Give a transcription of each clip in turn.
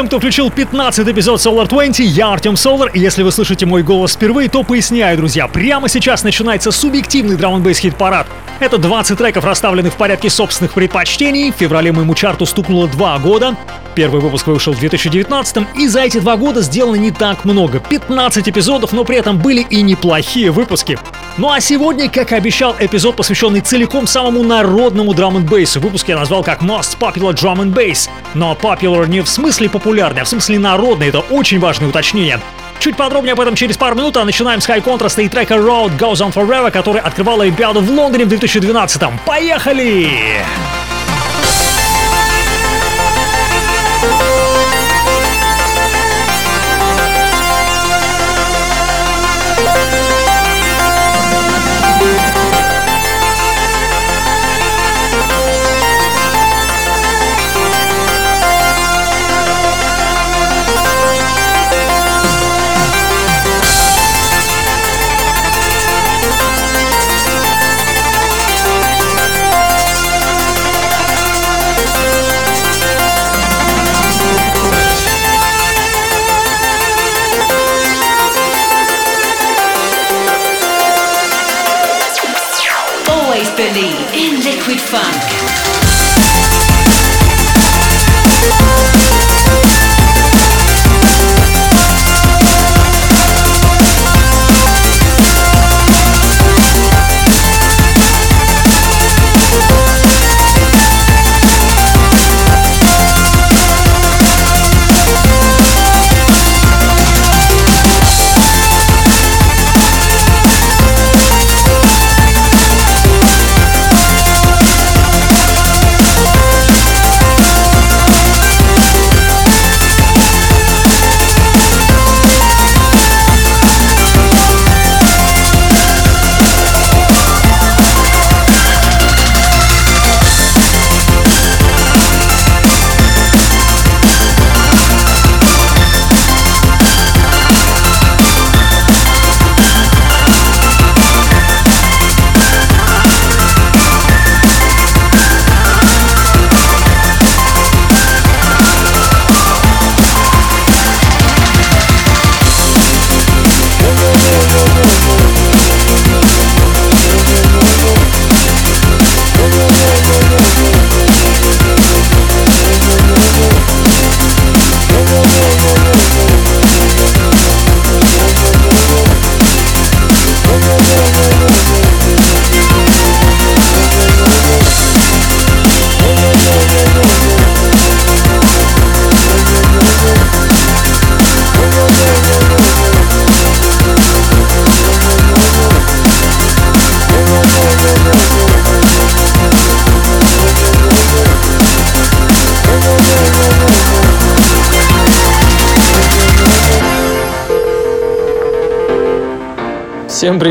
всем, кто включил 15 эпизод Solar 20. Я Артем Солар, и если вы слышите мой голос впервые, то поясняю, друзья. Прямо сейчас начинается субъективный драм н хит парад Это 20 треков, расставленных в порядке собственных предпочтений. В феврале моему чарту стукнуло 2 года. Первый выпуск вышел в 2019 и за эти два года сделано не так много. 15 эпизодов, но при этом были и неплохие выпуски. Ну а сегодня, как и обещал, эпизод, посвященный целиком самому народному драм н бейсу. Выпуск я назвал как Most Popular Drum and Bass. Но popular не в смысле популярный, а в смысле народный. Это очень важное уточнение. Чуть подробнее об этом через пару минут, а начинаем с High Contrast и трека Road Goes On Forever, который открывал Олимпиаду в Лондоне в 2012 -м. Поехали! Поехали! Всем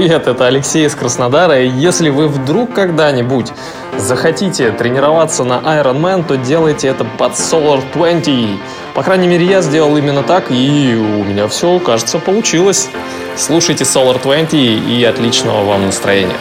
привет, это Алексей из Краснодара. И если вы вдруг когда-нибудь захотите тренироваться на Ironman, то делайте это под Solar 20. По крайней мере, я сделал именно так, и у меня все, кажется, получилось. Слушайте Solar 20 и отличного вам настроения.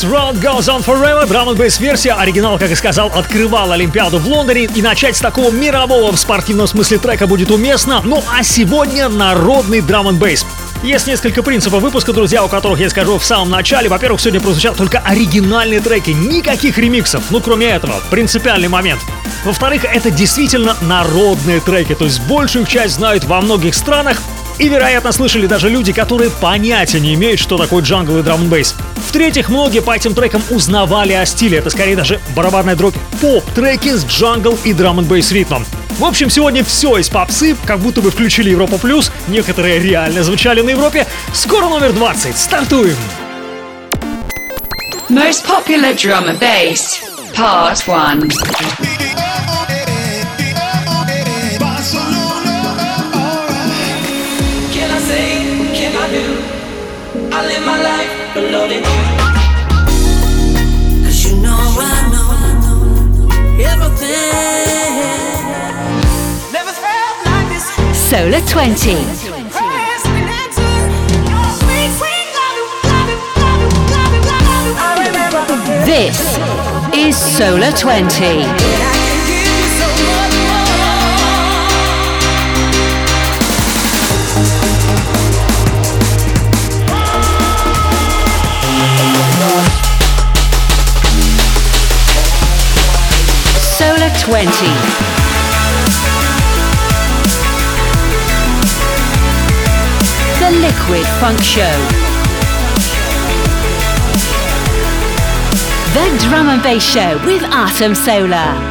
Contrast Round Goes On Forever, драм н версия, оригинал, как и сказал, открывал Олимпиаду в Лондоне, и начать с такого мирового в спортивном смысле трека будет уместно. Ну а сегодня народный драм н есть несколько принципов выпуска, друзья, у которых я скажу в самом начале. Во-первых, сегодня прозвучат только оригинальные треки, никаких ремиксов. Ну, кроме этого, принципиальный момент. Во-вторых, это действительно народные треки, то есть большую часть знают во многих странах, и, вероятно, слышали даже люди, которые понятия не имеют, что такое джангл и драм бейс. В-третьих, многие по этим трекам узнавали о стиле. Это скорее даже барабанная дробь поп-треки с джангл и драм бейс ритмом. В общем, сегодня все из попсы, как будто бы включили Европа Плюс, некоторые реально звучали на Европе. Скоро номер 20. Стартуем! Most popular drum and bass, part 1. Solar 20. This is Solar 20. Solar 20. Liquid Funk Show. The Drum and Bass Show with Atom Solar.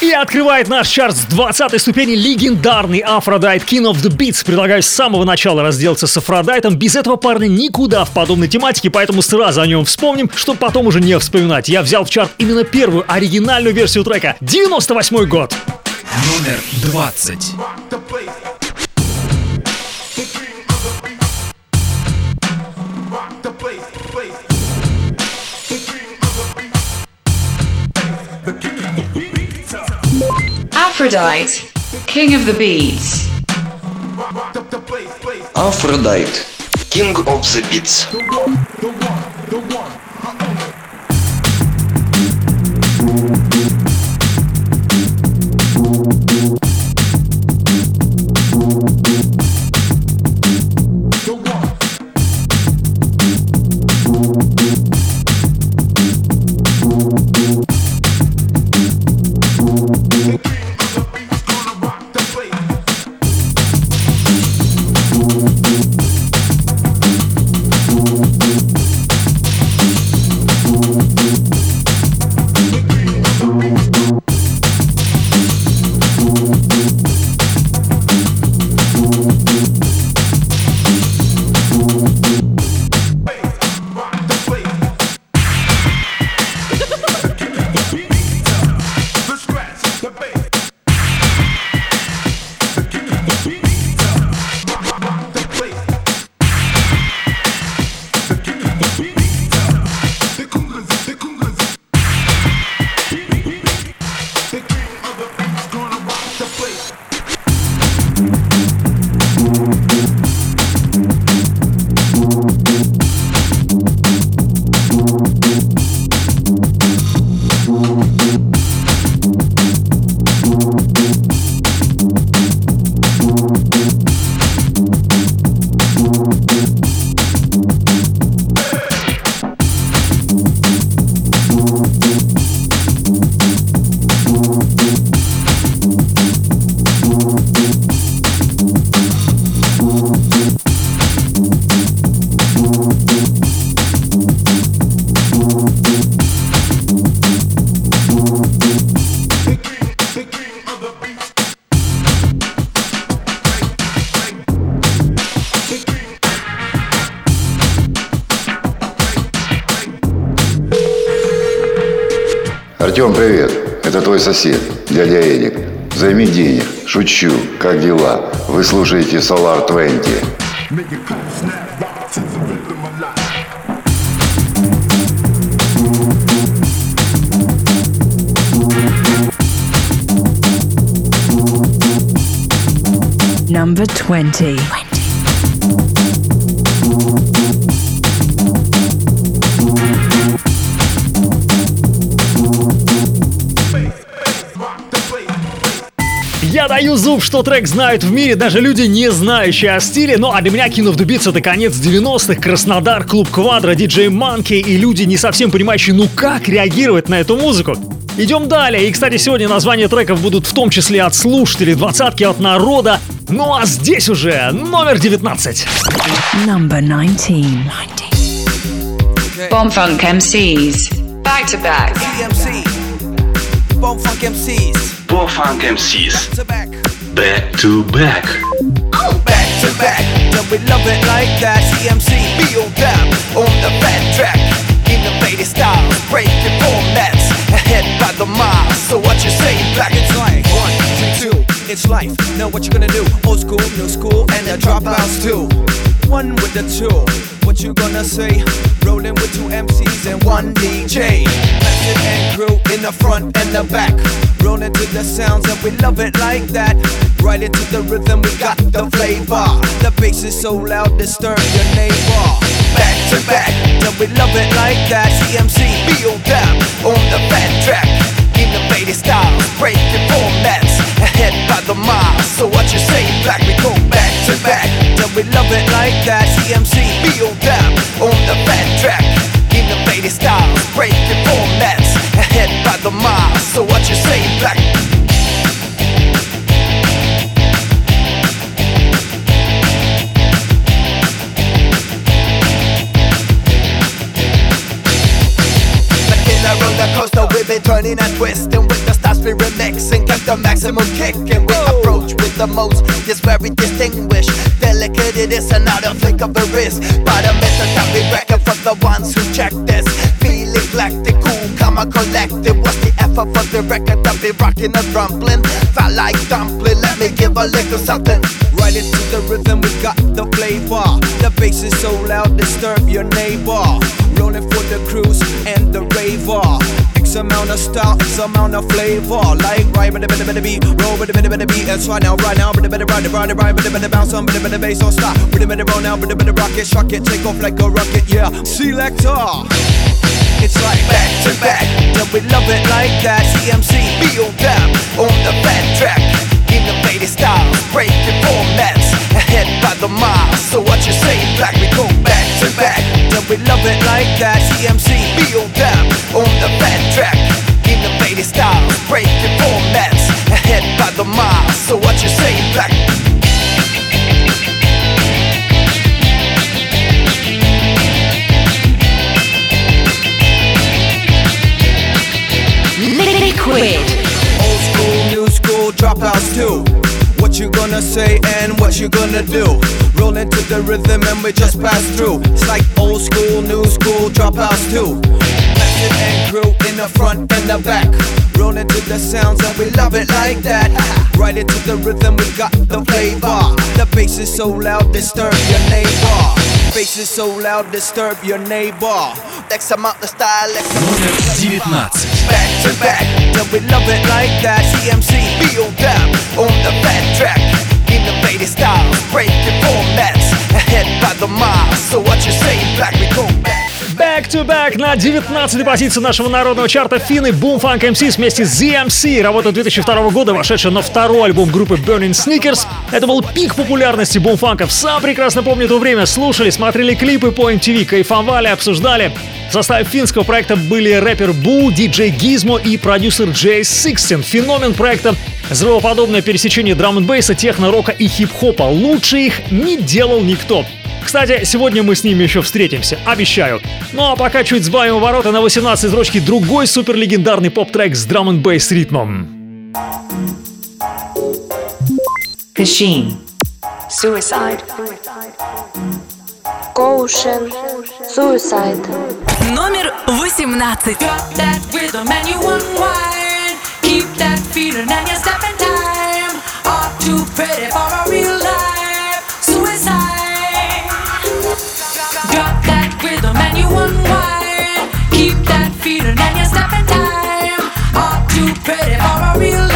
И открывает наш чарт с 20 ступени легендарный Aphrodite King of the Beats. Предлагаю с самого начала разделаться с Афродайтом. Без этого парня никуда в подобной тематике, поэтому сразу о нем вспомним, чтобы потом уже не вспоминать. Я взял в чарт именно первую оригинальную версию трека. 98 год. Номер 20. Aphrodite, King of the Beats. Aphrodite, King of the Beats. Дядя Эдик. Займи денег. Шучу. Как дела? Вы слушаете Solar 20. Number 20. 20. Юзуп, что трек знают в мире даже люди, не знающие о стиле. Ну а для меня King of the Beats это конец 90-х, Краснодар, Клуб Квадро, диджей Манки и люди, не совсем понимающие, ну как реагировать на эту музыку. Идем далее. И, кстати, сегодня названия треков будут в том числе от слушателей, двадцатки от народа. Ну а здесь уже номер 19. Number 19. Bomb Funk MCs. Back to back. TMC. Bone Funk MCs. Funk MCs. Back. Back to back. Back to back. Then we love it like that. TMC. Feel them on the bad track. Innovative styles. Breaking formats. Ahead by the mile. So what you say? Black it's like one, two. It's life. Know what you're gonna do. Old school, new school, and the dropouts too. One with the two. What you gonna say? Rolling with two MCs and one DJ. Method and crew in the front and the back. Rolling to the sounds and we love it like that. Right into the rhythm, we got the flavor. The bass is so loud, disturb your neighbor. Back to back, then we love it like that. CMC, feel them on the fat track. Innovative styles, breaking formats. Ahead by the mile. So what you say, black? We go back to back, then we love it like that. CMC, feel them on the fat track. Innovative styles, breaking. The mile. So what you say, black? Coaster, we've been turning and twisting with the stars we remixing. Get the maximum kick and we approach the most. is very distinguished. Delicate it is and not a flick of the wrist. But a method that we reckon for the ones who check this. Feeling galactic, cool, comma collective. What's the effort for the record that be rocking and rumbling? Felt like dumpling, let me give a little something. Right into the rhythm, we got the flavor. The bass is so loud, disturb your neighbor. Rolling for the cruise and the raver. X amount of style, X amount of flavor. Like right the bit of beat, roll the bit of beat. That's right now, right now, the bit of ride, ride, ride, the bit bounce on, the bit bass, don't stop. The bit roll now, the bit of rocket, shock it, take off like a rocket, yeah. Selector. It's like back to back, then we love it like that. CMC, feel them on the fat track. Innovative styles, breaking formats. Ahead by the mile. So what you say, black? We go back to back, then we love it like that. CMC, feel them on the fat track. Innovative styles, breaking formats. Ahead by the mile. So what you say, back? Liquid. Old school, new school, dropouts too. What you gonna say and what you gonna do? Roll into the rhythm and we just pass through. It's like old school, new school, dropouts too. Method and crew in the front and the back. Roll into the sounds and we love it like that. Right into the rhythm, we got the flavor. The bass is so loud, disturb your neighbor. Bass so loud, disturb your neighbor. Next time out the style, Lexa Back to back, then we love it like that. CMC, feel that on the bad track. in the latest style. Break your formats, ahead by the mile. So what you say, black, we go back. Back to back на 19 позиции нашего народного чарта финны Boom Funk MCs вместе с ZMC. Работа 2002 года, вошедшая на второй альбом группы Burning Sneakers. Это был пик популярности бумфанков. Сам прекрасно помню то время. Слушали, смотрели клипы по MTV, кайфовали, обсуждали. В составе финского проекта были рэпер Бу, диджей Гизмо и продюсер Джей Сикстин. Феномен проекта взрывоподобное пересечение драм н бейса техно-рока и хип-хопа. Лучше их не делал никто. Кстати, сегодня мы с ними еще встретимся, обещаю. Ну а пока чуть сбавим ворота на 18 строчки другой суперлегендарный поп-трек с драм н бейс ритмом. Kasheen. Suicide. Caution. Suicide. Номер 18. Drop that rhythm and you unwind. Keep that feeling and you step in time. Are too pretty for a real Keep that feeling and you step in time. Are too pretty for a real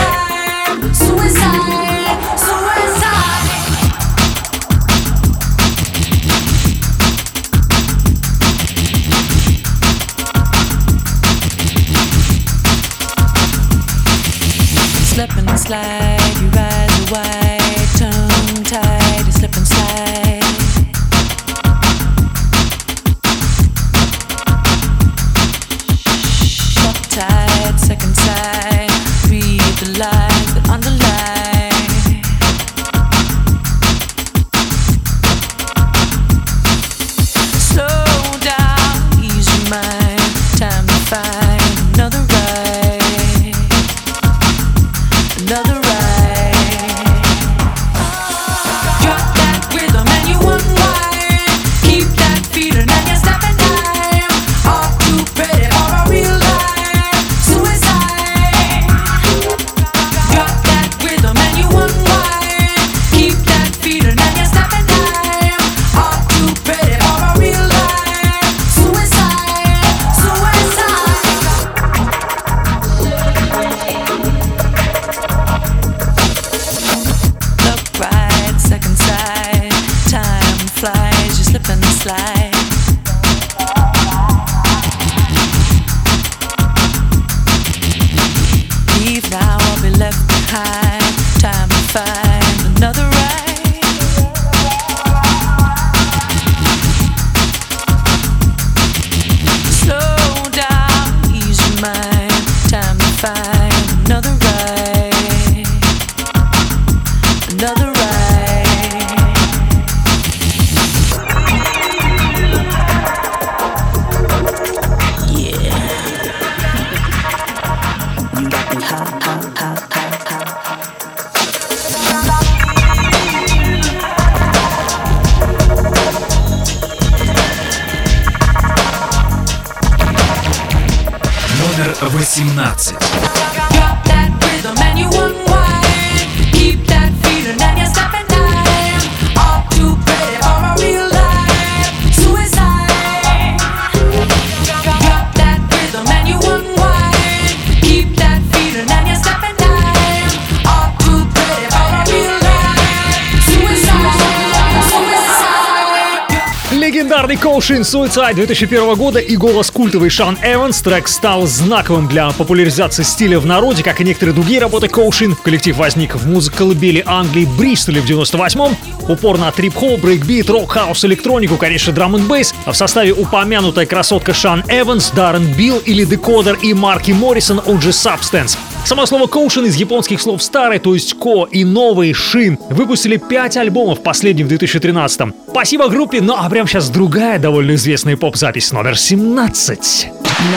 Kosheen Suicide 2001 года и голос культовый Шан Эванс. Трек стал знаковым для популяризации стиля в народе, как и некоторые другие работы Kosheen. Коллектив возник в музколыбели Англии Бристоле в 98-м. Упор на трип-хоп, брейкбит, рок, хаус, электронику, конечно, drum n bass. А в составе упомянутая красотка Шан Эванс, Даррен Билл или Декодер и Марки Моррисон, он же Substance. Само слово «Kosheen» из японских слов «старый», то есть «ко» и «новый» «шин». Выпустили 5 альбомов, последний в 2013 Спасибо группе, ну а прямо сейчас другая довольно известная поп-запись номер 17.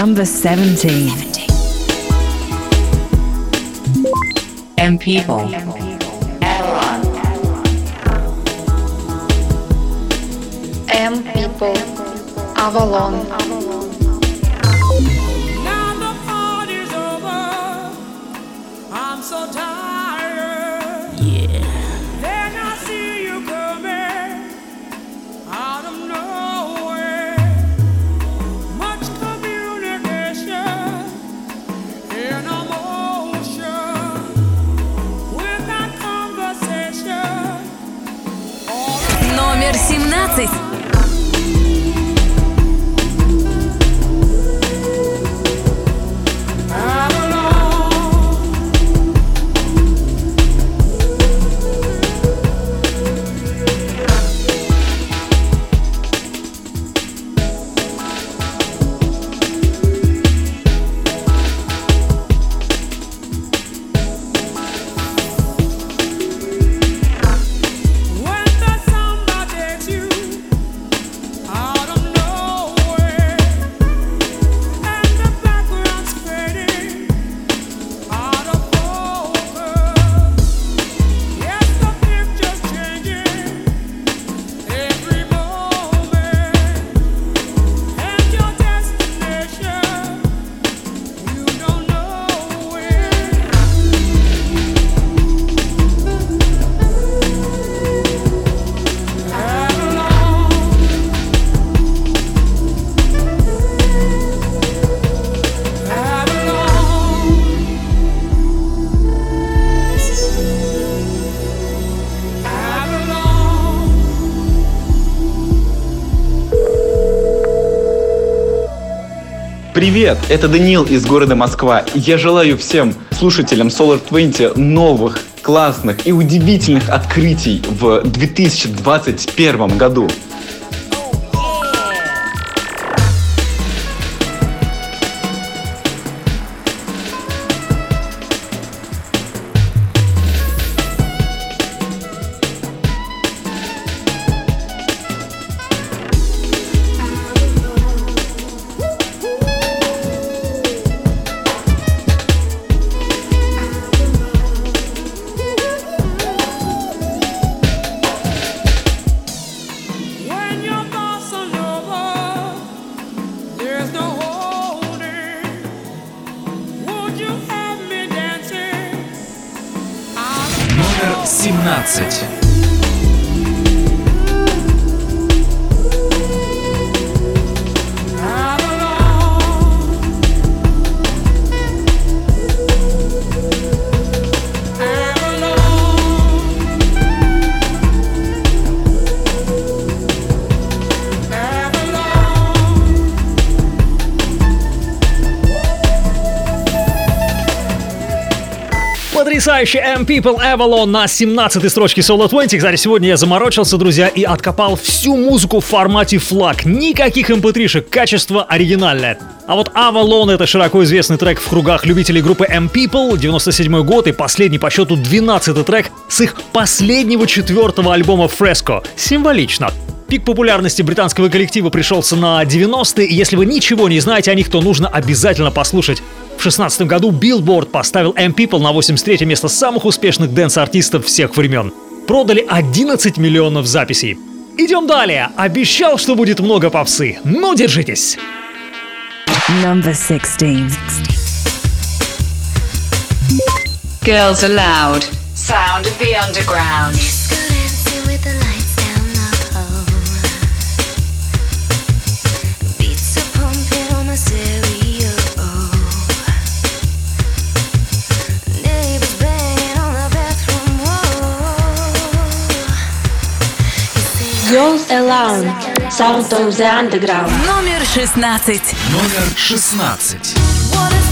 Number 17. M People. M People. Avalon. Now Привет, это Даниил из города Москва. Я желаю всем слушателям Solar 20 новых, классных и удивительных открытий в 2021 году. Потрясающий M People Avalon на 17-й строчке Solo 20. Кстати, сегодня я заморочился, друзья, и откопал всю музыку в формате флаг. Никаких mp3-шек, качество оригинальное. А вот Avalon — это широко известный трек в кругах любителей группы M People, 97 год и последний по счету 12-й трек с их последнего четвертого альбома Fresco. Символично. Пик популярности британского коллектива пришелся на 90-е, и если вы ничего не знаете о них, то нужно обязательно послушать. В 16 году Billboard поставил M People на 83 место самых успешных дэнс-артистов всех времен. Продали 11 миллионов записей. Идем далее. Обещал, что будет много попсы. Ну, держитесь. Number 16. Girls Aloud. Sound of the underground. Girls Around. Sound of the Underground. Номер 16. Номер 16.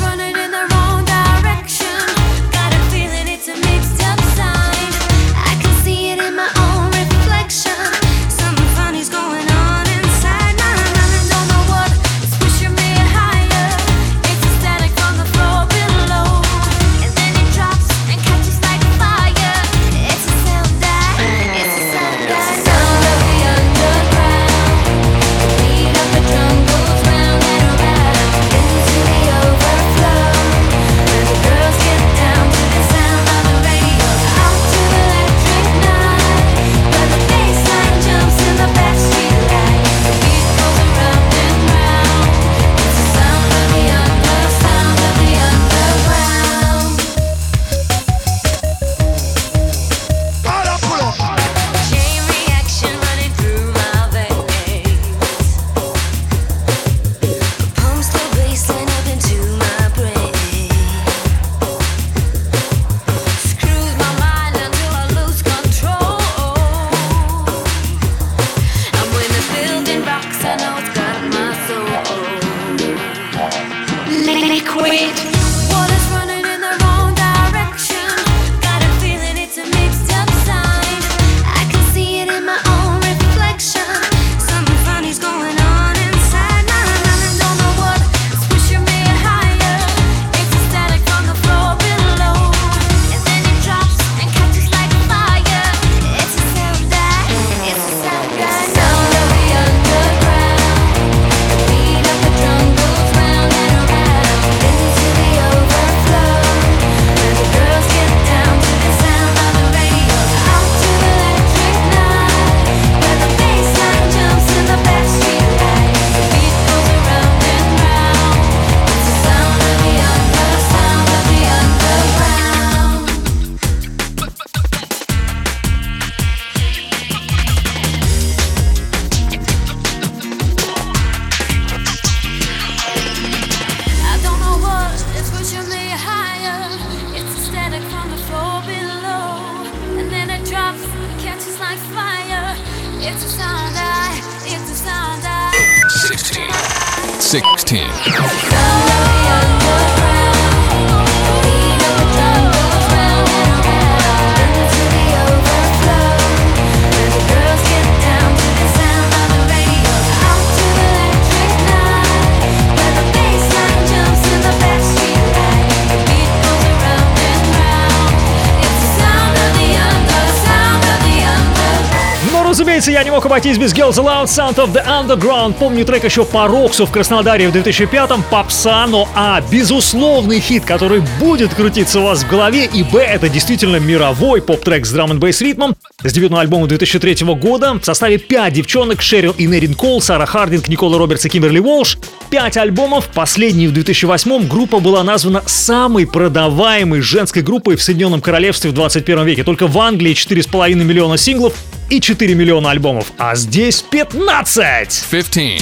Обойтись без Girls Aloud Sound of the Underground. Помню трек еще по Роксу в Краснодаре в 2005-м, попса, но А, безусловный хит, который будет крутиться у вас в голове, и Б, это действительно мировой поп-трек с драм н бейс ритмом с дебютного альбома 2003 года в составе 5 девчонок Шерил и Нерин Кол, Сара Хардинг, Никола Робертс и Кимберли Уолш. 5 альбомов, последний в 2008 группа была названа самой продаваемой женской группой в Соединенном Королевстве в 21 веке. Только в Англии 4,5 миллиона синглов и 4 миллиона альбомов, а здесь 15! 15.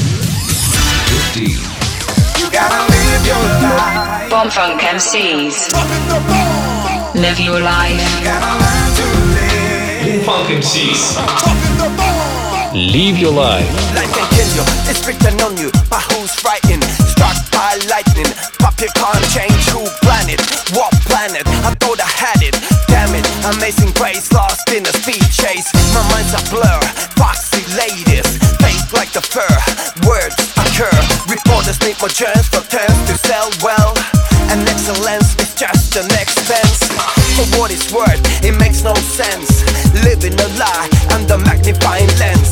Bomb Funk MCs. Live your life. Funk MCs. Live your life. Life can kill you, it's written on you. But amazing grace lost in a speed chase. My mind's a blur. Foxy ladies, fake like the fur. Words occur. Reporters need more chance for terms to sell well. And excellence is just an expense. For what it's worth, it makes no sense. Living a lie under magnifying lens.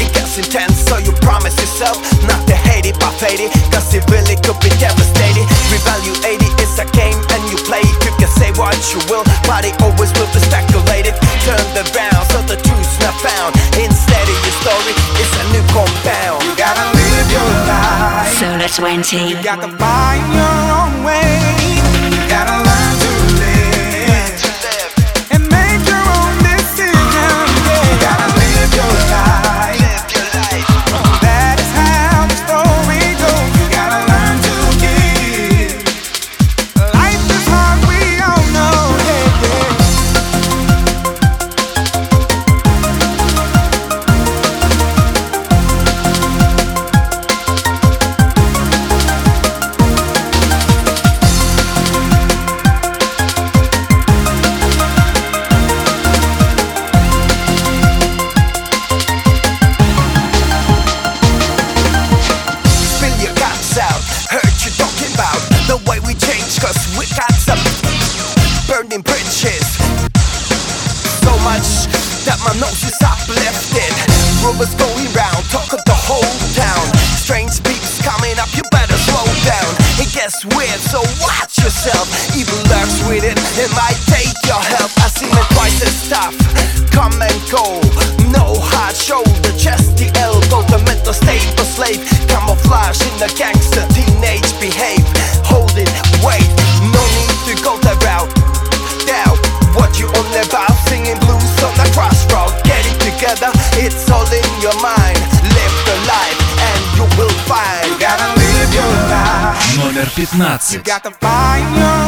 It gets intense, so you promise yourself not to hate it, but fade it. Cause it really could be devastating. Revalue 80 is a game and you play it. Say what you will, but it always will be speculated. Turned around, so the truth's not found. Instead of your story, it's a new compound. You gotta live your life. Solar 20. You got to find your own way. You gotta 15.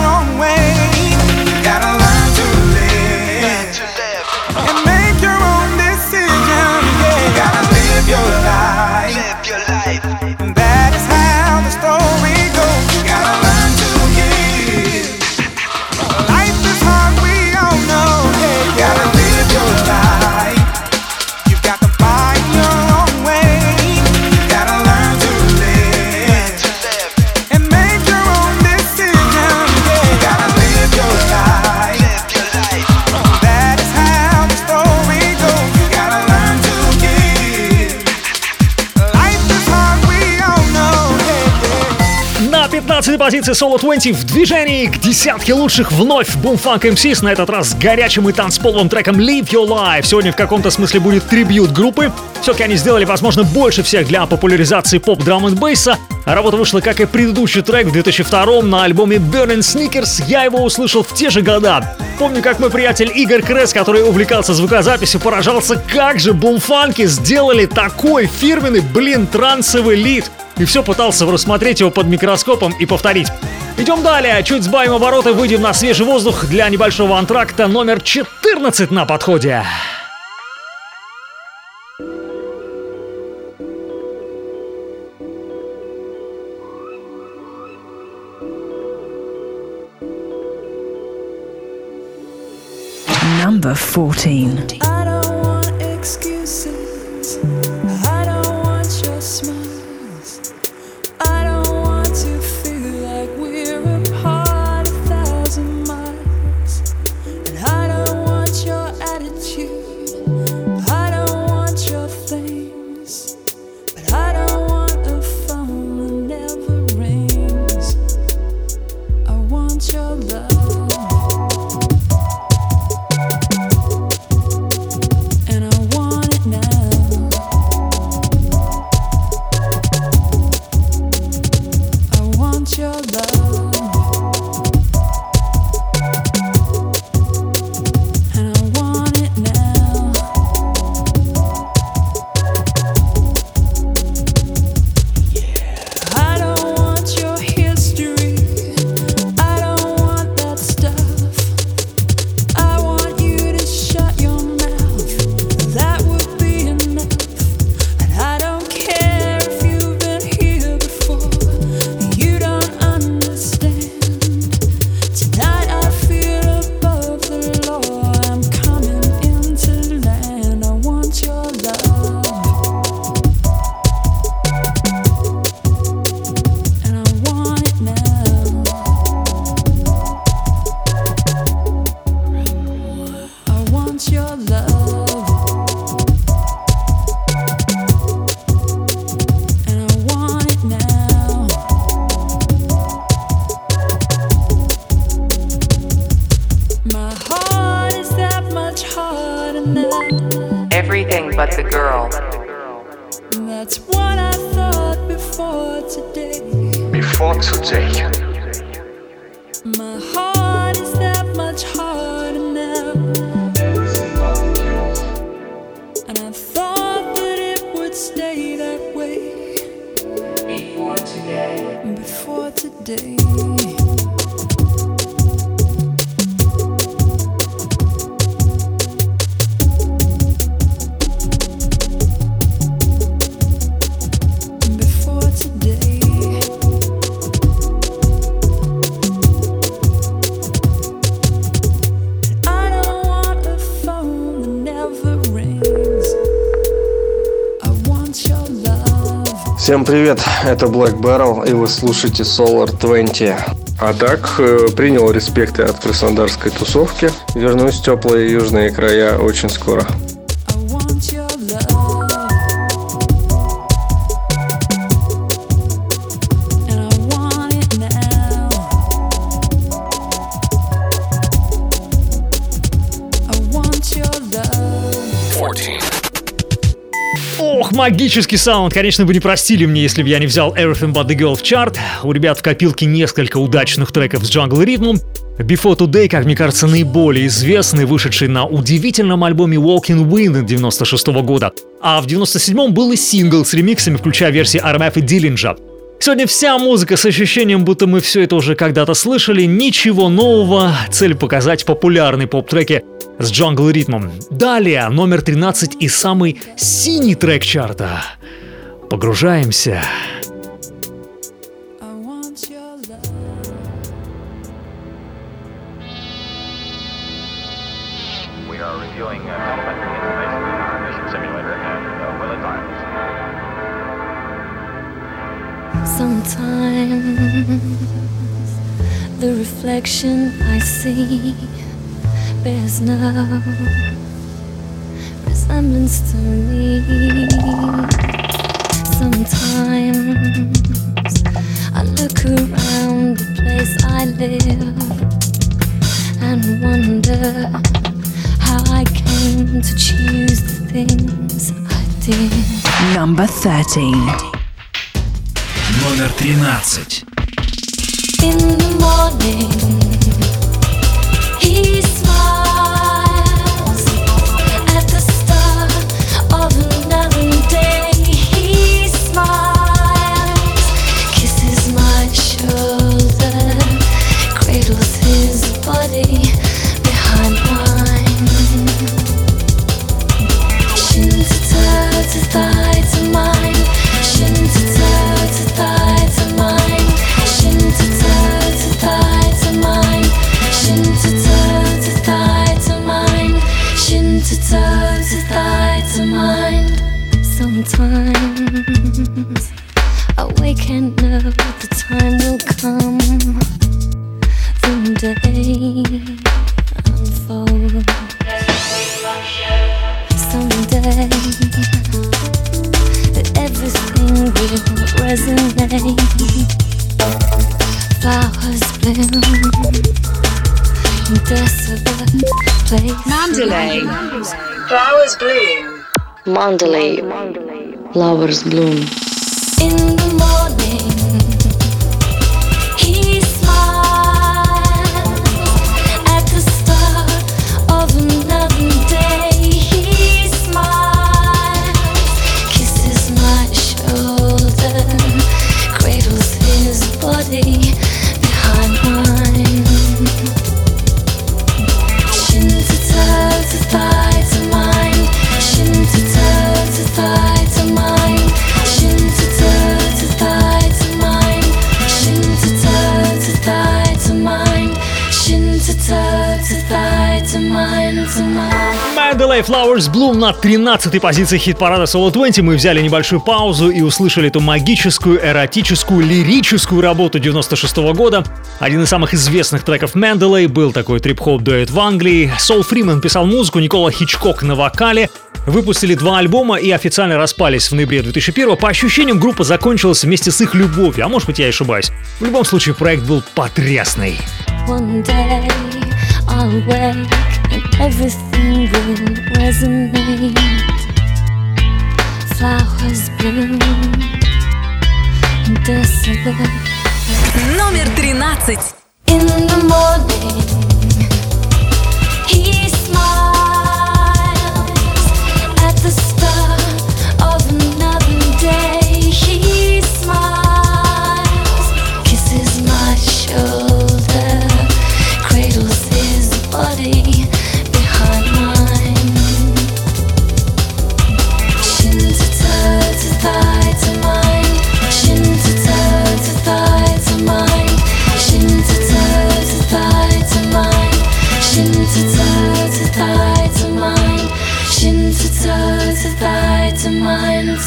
композиции Solo 20 в движении к десятке лучших вновь Boomfunk MCs, на этот раз с горячим и танцполовым треком Live Your Life. Сегодня в каком-то смысле будет трибьют группы. Все-таки они сделали, возможно, больше всех для популяризации поп драм и бейса. А работа вышла, как и предыдущий трек в 2002 на альбоме Burning Sneakers. Я его услышал в те же года. Помню, как мой приятель Игорь Кресс, который увлекался звукозаписью, поражался, как же бумфанки сделали такой фирменный, блин, трансовый лид и все пытался рассмотреть его под микроскопом и повторить. Идем далее, чуть сбавим обороты, выйдем на свежий воздух для небольшого антракта номер 14 на подходе. Number 14. I don't want excuses. Всем привет, это Black Barrel, и вы слушаете Solar 20. А так, э, принял респекты от краснодарской тусовки. Вернусь в теплые южные края очень скоро. Магический саунд, конечно, вы не простили мне, если бы я не взял Everything But The Girl в чарт. У ребят в копилке несколько удачных треков с джангл ритмом. Before Today, как мне кажется, наиболее известный, вышедший на удивительном альбоме Walking Wind 96 года. А в 97-м был и сингл с ремиксами, включая версии RMF и Диллинджа. Сегодня вся музыка с ощущением, будто мы все это уже когда-то слышали, ничего нового, цель показать популярные поп-треки с джангл ритмом. Далее номер 13 и самый синий трек чарта. Погружаемся. We Sometimes the reflection I see bears no resemblance to me. Sometimes I look around the place I live and wonder how I came to choose the things I did. Number 13. Номер 13. In the morning, he smiles at the start of another day. He smiles, kisses my shoulder, cradles his body behind mine. Shin to Sometimes I wake and know the time will come. The day unfolds. Someday that everything will resonate. Flowers bloom in desolate places. Mandalay. Flowers bloom. Mandalay. Flowers bloom. In the morning, mine. Mandalay Flowers Bloom на 13-й позиции хит-парада Solo 20 мы взяли небольшую паузу и услышали эту магическую, эротическую, лирическую работу 96 года. Один из самых известных треков Mandalay был такой трип-хоп дуэт в Англии. Сол Фриман писал музыку, Никола Хичкок на вокале. Выпустили два альбома и официально распались в ноябре 2001 По ощущениям, группа закончилась вместе с их любовью, а может быть я ошибаюсь. В любом случае, проект был потрясный. One day I'll wake and everything will resonate. Flowers bloom in desolate. Номер 13. In the morning,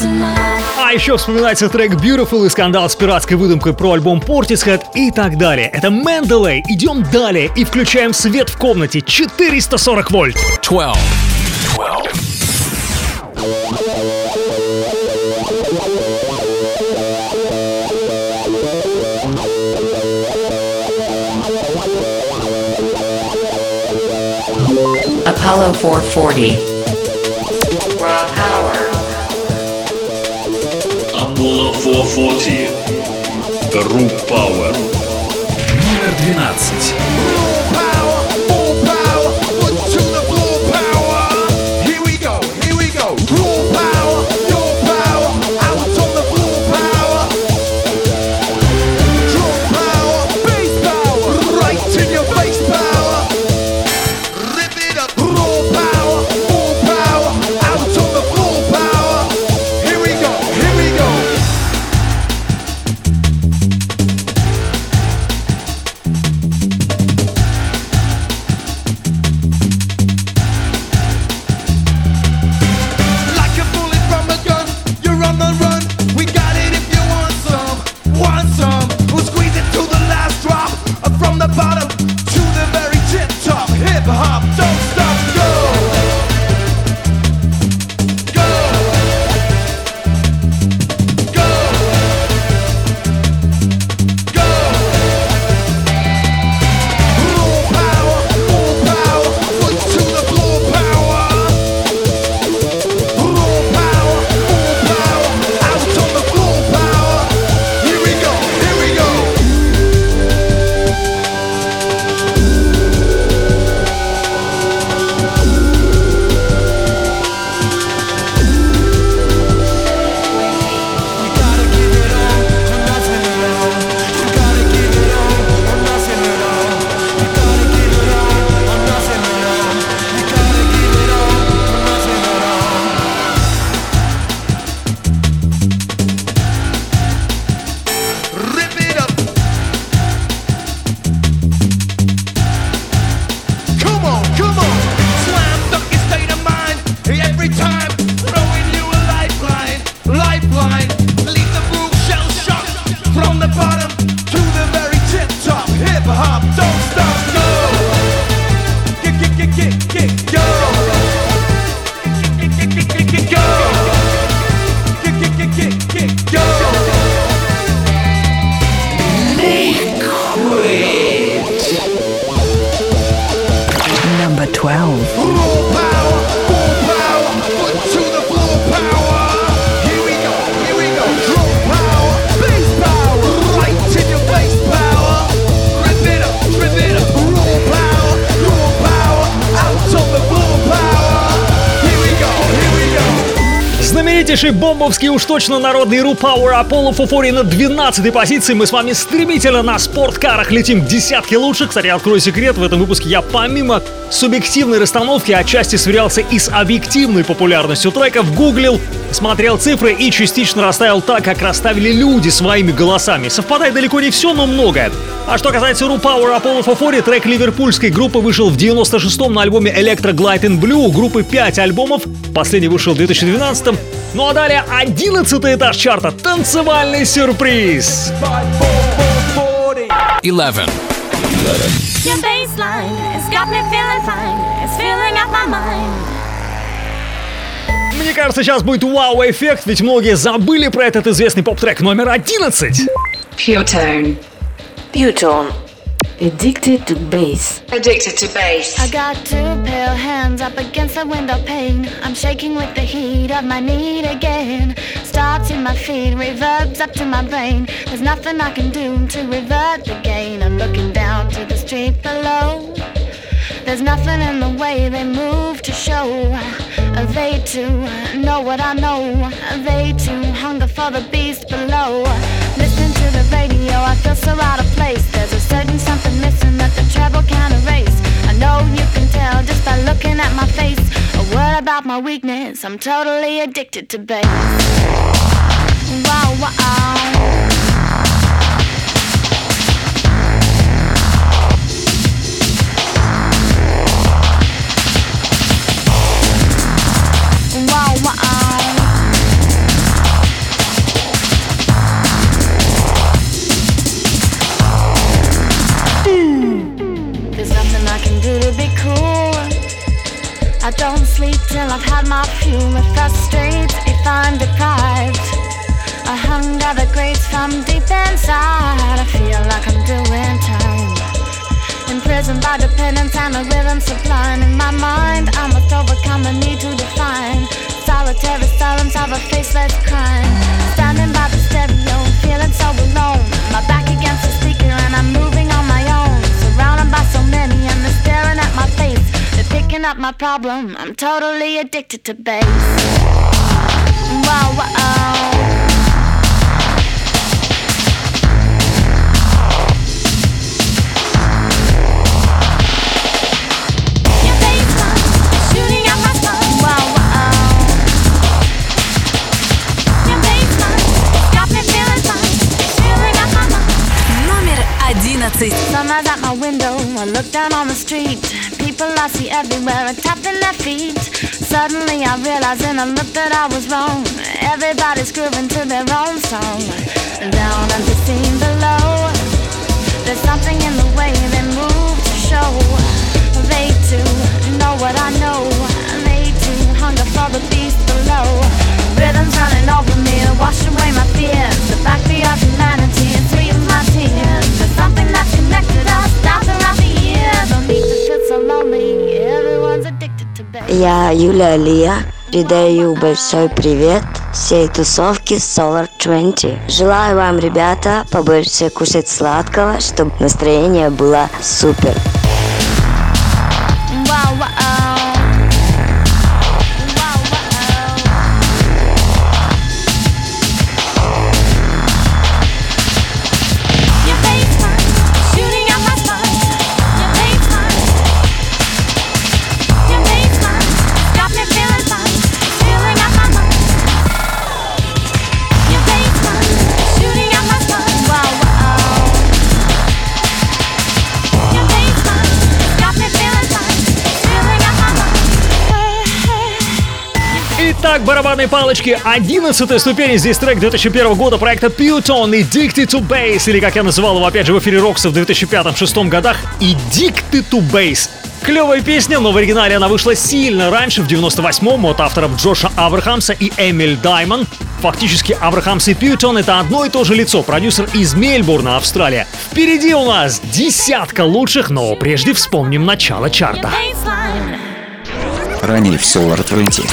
А еще вспоминается трек Beautiful и скандал с пиратской выдумкой про альбом Portishead и так далее. Это Mendeley. Идем далее и включаем свет в комнате 440 вольт. 12. Apollo 440. 40. Rue Power. Номер 12. Бомбовский уж точно народный Rue Power Apollo Фуфори на 12 позиции. Мы с вами стремительно на спорткарах летим к десятке лучших. Кстати, открою секрет, в этом выпуске я помимо субъективной расстановки отчасти сверялся и с объективной популярностью треков, гуглил, смотрел цифры и частично расставил так, как расставили люди своими голосами. Совпадает далеко не все, но многое. А что касается Rue Power Apollo Фуфори, трек ливерпульской группы вышел в 96-м на альбоме Electro Glide in Blue. Группы 5 альбомов, последний вышел в 2012 м Ну а далее 11 этаж чарта. Танцевальный сюрприз. 11. Your baseline has got me feeling fine. It's filling up my mind. Мне кажется, сейчас будет вау-эффект, ведь многие забыли про этот известный поп-трек номер 11. Pure tone. Butone. Addicted to bass. Addicted to bass. I got two pale hands up against the window pane. I'm shaking with the heat of my need again. Starts in my feet, reverbs up to my brain. There's nothing I can do to revert the gain. I'm looking down to the street below. There's nothing in the way they move to show. They too know what I know. They too hunger for the beast below. Radio, I feel so out of place. There's a certain something missing that the treble can't erase. I know you can tell just by looking at my face. A word about my weakness, I'm totally addicted to bass. Wow. Wow, Still I've had my humor frustrates if I'm deprived. I hunger the grace from deep inside. I feel like I'm doing time. Imprisoned by dependence and a rhythm sublime In my mind. I must overcome a need to define. Solitary silence of a faceless crime. Standing by the stereo, feeling so alone. My back against the speaker and I'm moving on my own. Surrounded by so many and they're staring at my face. Wow, wow. Your baseline got me feeling fine. Feeling up my mind. Номер 11. Sunrise out my window, I look down on the street. People I see everywhere are tapping their feet. Suddenly I realize and I look that I was wrong. Everybody's grooving to their own song. Down at the scene below, there's something in the way they move to show. They too know what I know. They too hunger for the beast below. Rhythms running over me, wash away my fears. The backbeat of humanity and sweetens my tears. There's something that's connected us down throughout the years. Don't need Я Юлия Лия. Передаю большой привет всей тусовке Solar 20. Желаю вам, ребята, побольше кушать сладкого, чтобы настроение было супер. Wow, wow. Итак, барабанные палочки, 11 ступень. Здесь трек 2001 года проекта Pewton Addicted to Bass, или как я называл его опять же в эфире Рокса в 2005-2006 годах, Addicted to Bass. Клевая песня, но в оригинале она вышла сильно раньше, в 98-м, от авторов Джоша Абрахамса и Эмиль Даймон. Фактически Абрахамс и Пьютон это одно и то же лицо, продюсер из Мельбурна, Австралия. Впереди у нас десятка лучших, но прежде вспомним начало чарта. Ранее в Solar 20.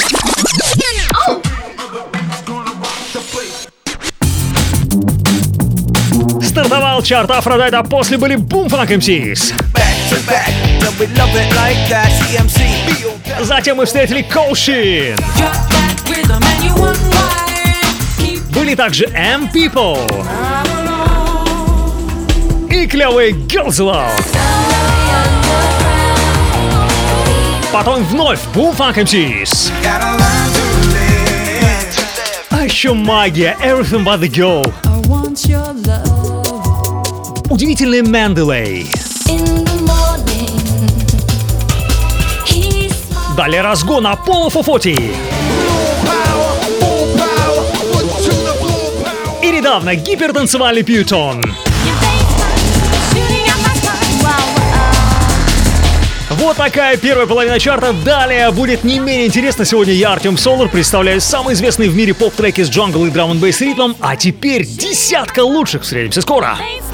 Стартовал чарт Афродайта, после были Boom Funk MCs. Затем мы встретили Kosheen. Были также M People. И клевые Girls Love. Потом вновь Boom Funk MCs. А еще магия Everything But The Girl. I want your love Удивительный Менделей. Далее разгон Apollo 440. И недавно гипертанцевальный Пьютон. Wow. Вот такая первая половина чарта. Далее будет не менее интересно. Сегодня я, Артем Солар, представляю самые известные в мире поп-треки с джангл и драм н бейс ритмом. А теперь десятка лучших. Встретимся скоро. Baseline.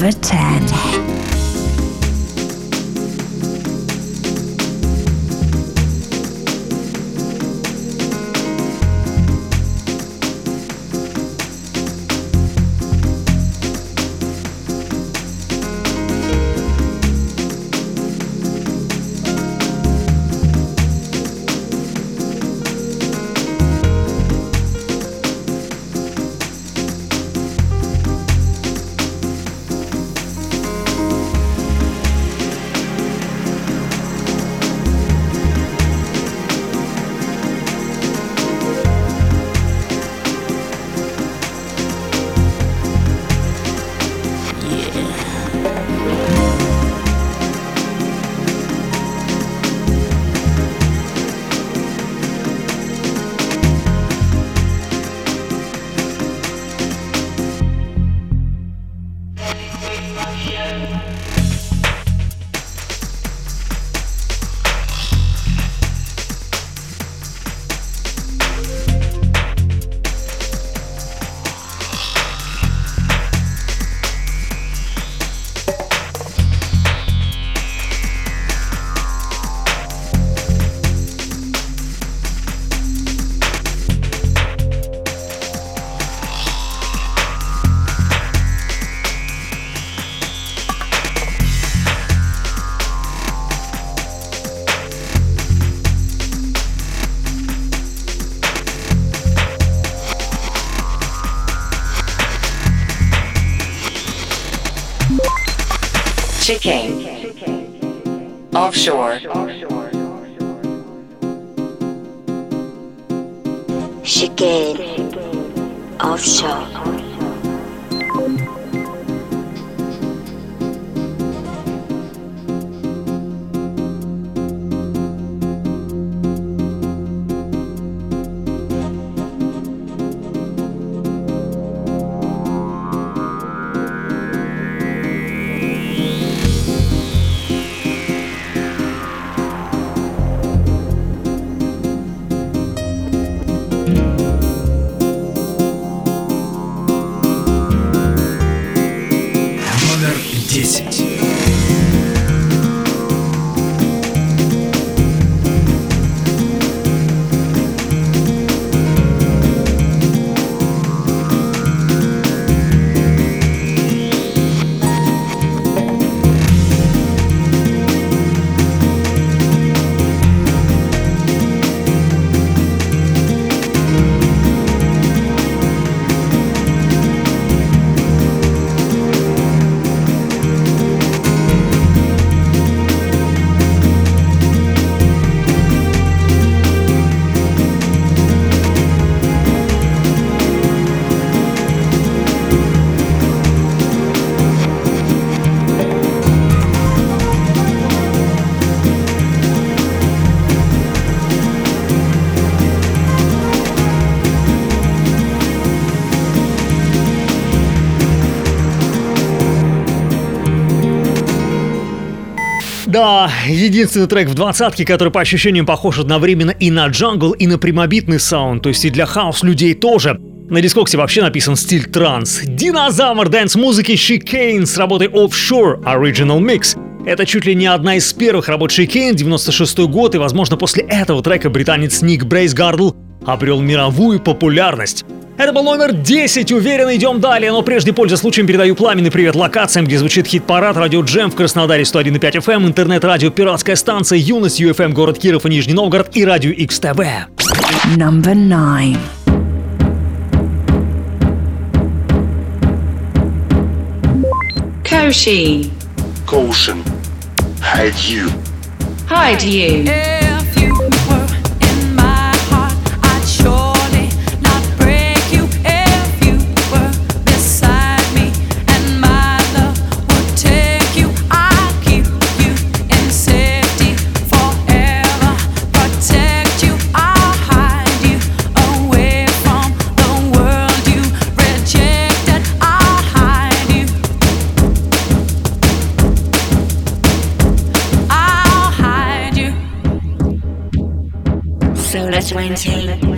Number 10. Offshore. Да, единственный трек в двадцатке, который по ощущениям похож одновременно и на джангл, и на прямобитный саунд, то есть и для хаус людей тоже. На Discogs е вообще написан стиль транс. Динозавр dance -музыки Chicane с работой Offshore Original Mix. Это чуть ли не одна из первых работ Chicane, 96 год, и, возможно, после этого трека британец Ник Брейсгирдл обрел мировую популярность. Это был номер 10, уверенно идем далее, но прежде, пользуясь случаем, передаю пламенный привет локациям, где звучит хит-парад, радио Джем в Краснодаре 101.5 FM, интернет-радио «Пиратская станция», Юность, UFM, город Киров и Нижний Новгород и радио XTV. Number 9. Koshi. Caution. Hide you. Hide you. If much twenty.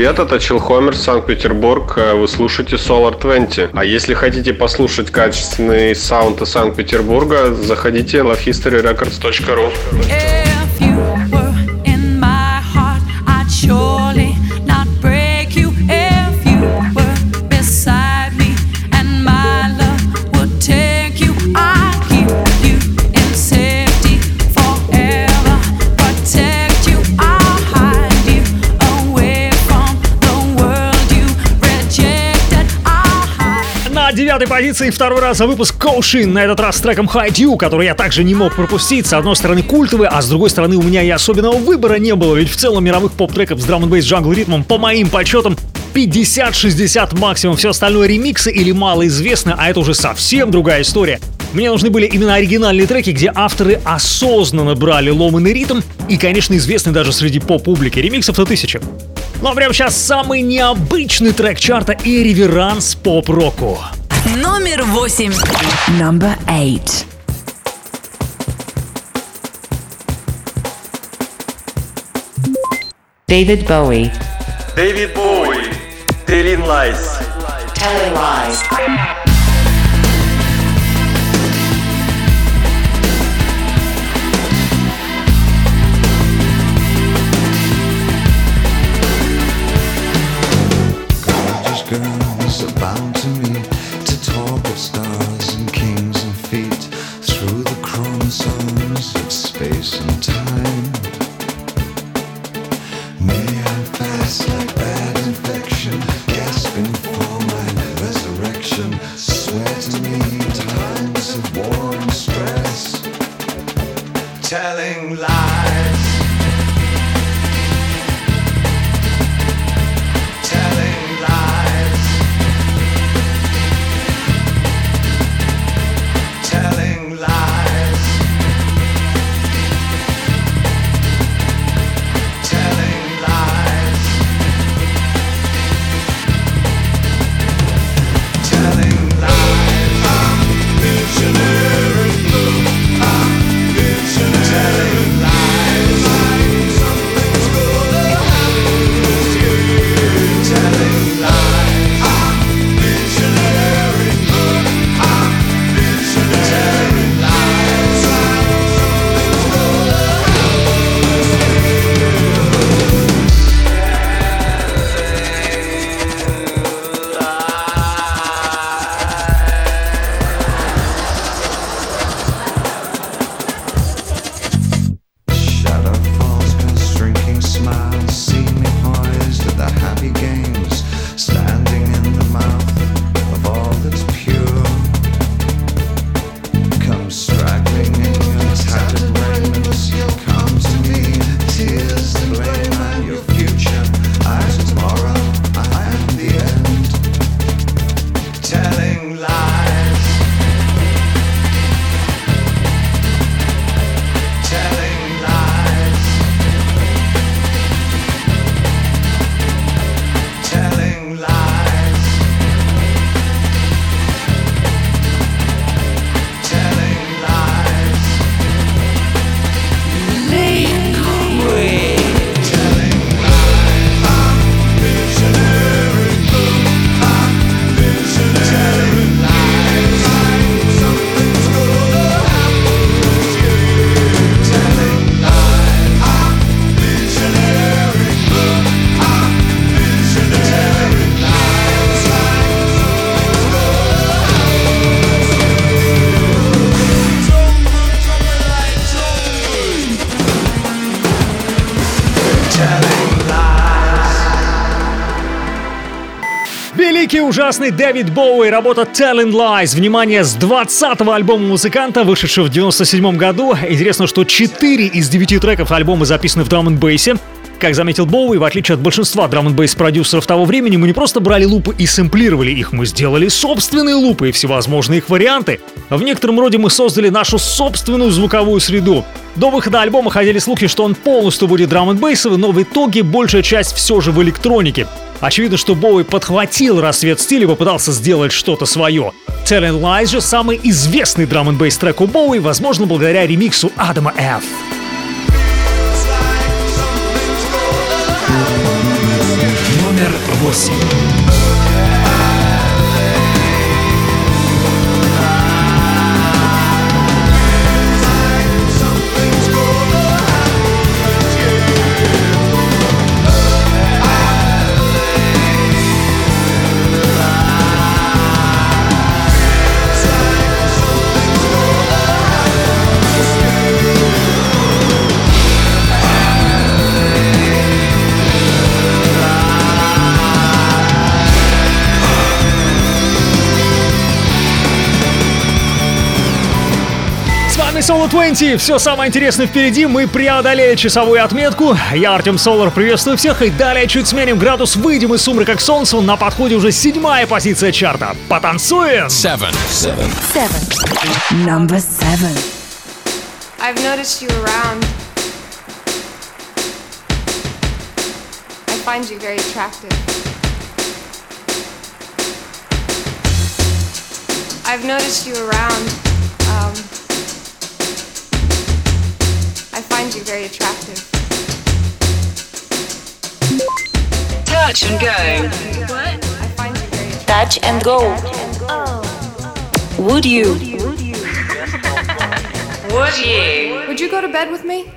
Привет, это Чилхомер, Санкт-Петербург. Э, Вы слушаете Solar 20. А если хотите послушать качественный саунд из Санкт-Петербурга, заходите lovehistoryrecords.ru. If девятой позиции второй раз за выпуск Коушин, на этот раз с треком Hide You, который я также не мог пропустить. С одной стороны культовый, а с другой стороны у меня и особенного выбора не было, ведь в целом мировых поп-треков с драм н джангл ритмом по моим подсчетам 50-60 максимум, все остальное ремиксы или малоизвестно, а это уже совсем другая история. Мне нужны были именно оригинальные треки, где авторы осознанно брали ломанный ритм и, конечно, известны даже среди поп-публики. Ремиксов-то тысяча. А прямо сейчас самый необычный трек чарта и реверанс поп-року. Номер восемь. Number 8. David Bowie. David Bowie. Telling Lies. Telling Lies. Ужасный Дэвид Боуи, работа Telling Lies. Внимание, с 20-го альбома музыканта, вышедшего в 97 году. Интересно, что 4 из 9 треков альбома записаны в драм н бейсе Как заметил Боуи, в отличие от большинства драм н бейс продюсеров того времени, мы не просто брали лупы и сэмплировали их, мы сделали собственные лупы и всевозможные их варианты. В некотором роде мы создали нашу собственную звуковую среду. До выхода альбома ходили слухи, что он полностью будет драм н бейсовый но в итоге большая часть все же в электронике. Очевидно, что Боуи подхватил рассвет стиля и попытался сделать что-то свое. Telling Lies же самый известный драм н бейс трек у Боуи, возможно, благодаря ремиксу Адама Ф. Something's gonna Соло 20. Все самое интересное впереди. Мы преодолели часовую отметку. Я Артем Солар, приветствую всех. И далее чуть сменим градус, выйдем из сумрака к солнцу. На подходе уже седьмая позиция чарта. Потанцуем! Seven. Seven. Number seven. I've noticed you around. I find you very attractive. I've noticed you around. Um, find you very attractive. Touch and go. Touch and go. Would you? Would you? Would you go to bed with me?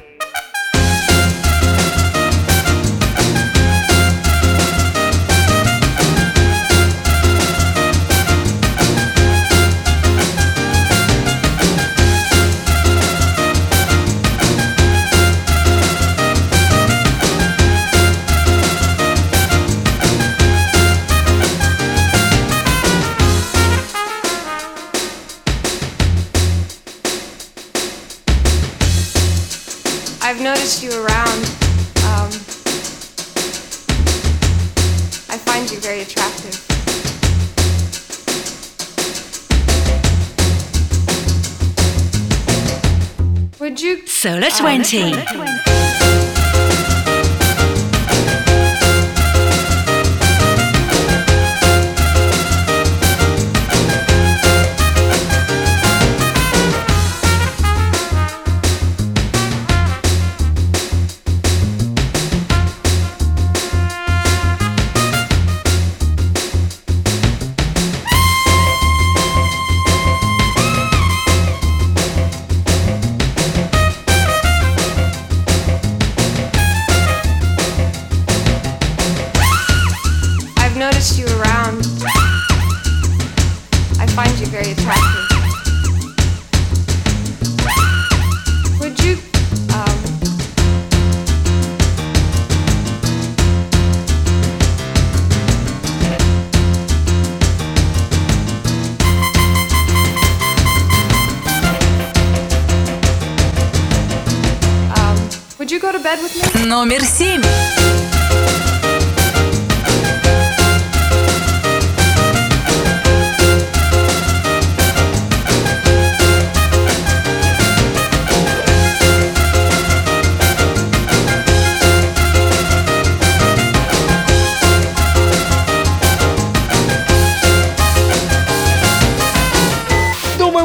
Solar Uh, 20.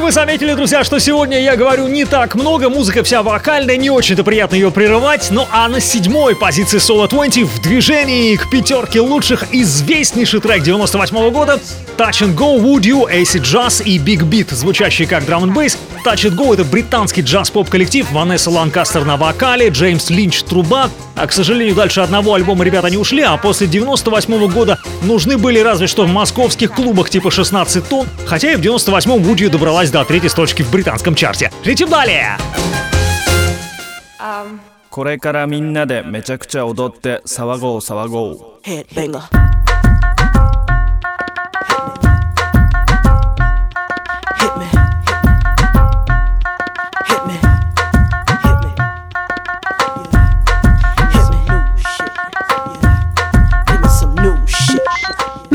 Вы заметили, друзья, что сегодня я говорю не так много, музыка вся вокальная, не очень-то приятно ее прерывать, ну а на седьмой позиции Solo 20 в движении к пятерке лучших известнейший трек 98 года Touch and Go, Would You, Acid Jazz и Big Beat, звучащий как драм бейс. Touch and Go — это британский джаз-поп-коллектив, Ванесса Ланкастер на вокале, Джеймс Линч — труба. А, к сожалению, дальше одного альбома ребята не ушли, а после 98 года нужны были разве что в московских клубах типа 16 тонн, хотя и в 98-м Would You добралась до третьей строчки в британском чарте. Летим далее! Um, これからみんなでめちゃくちゃ踊って騒ごう騒ごう Headbanger.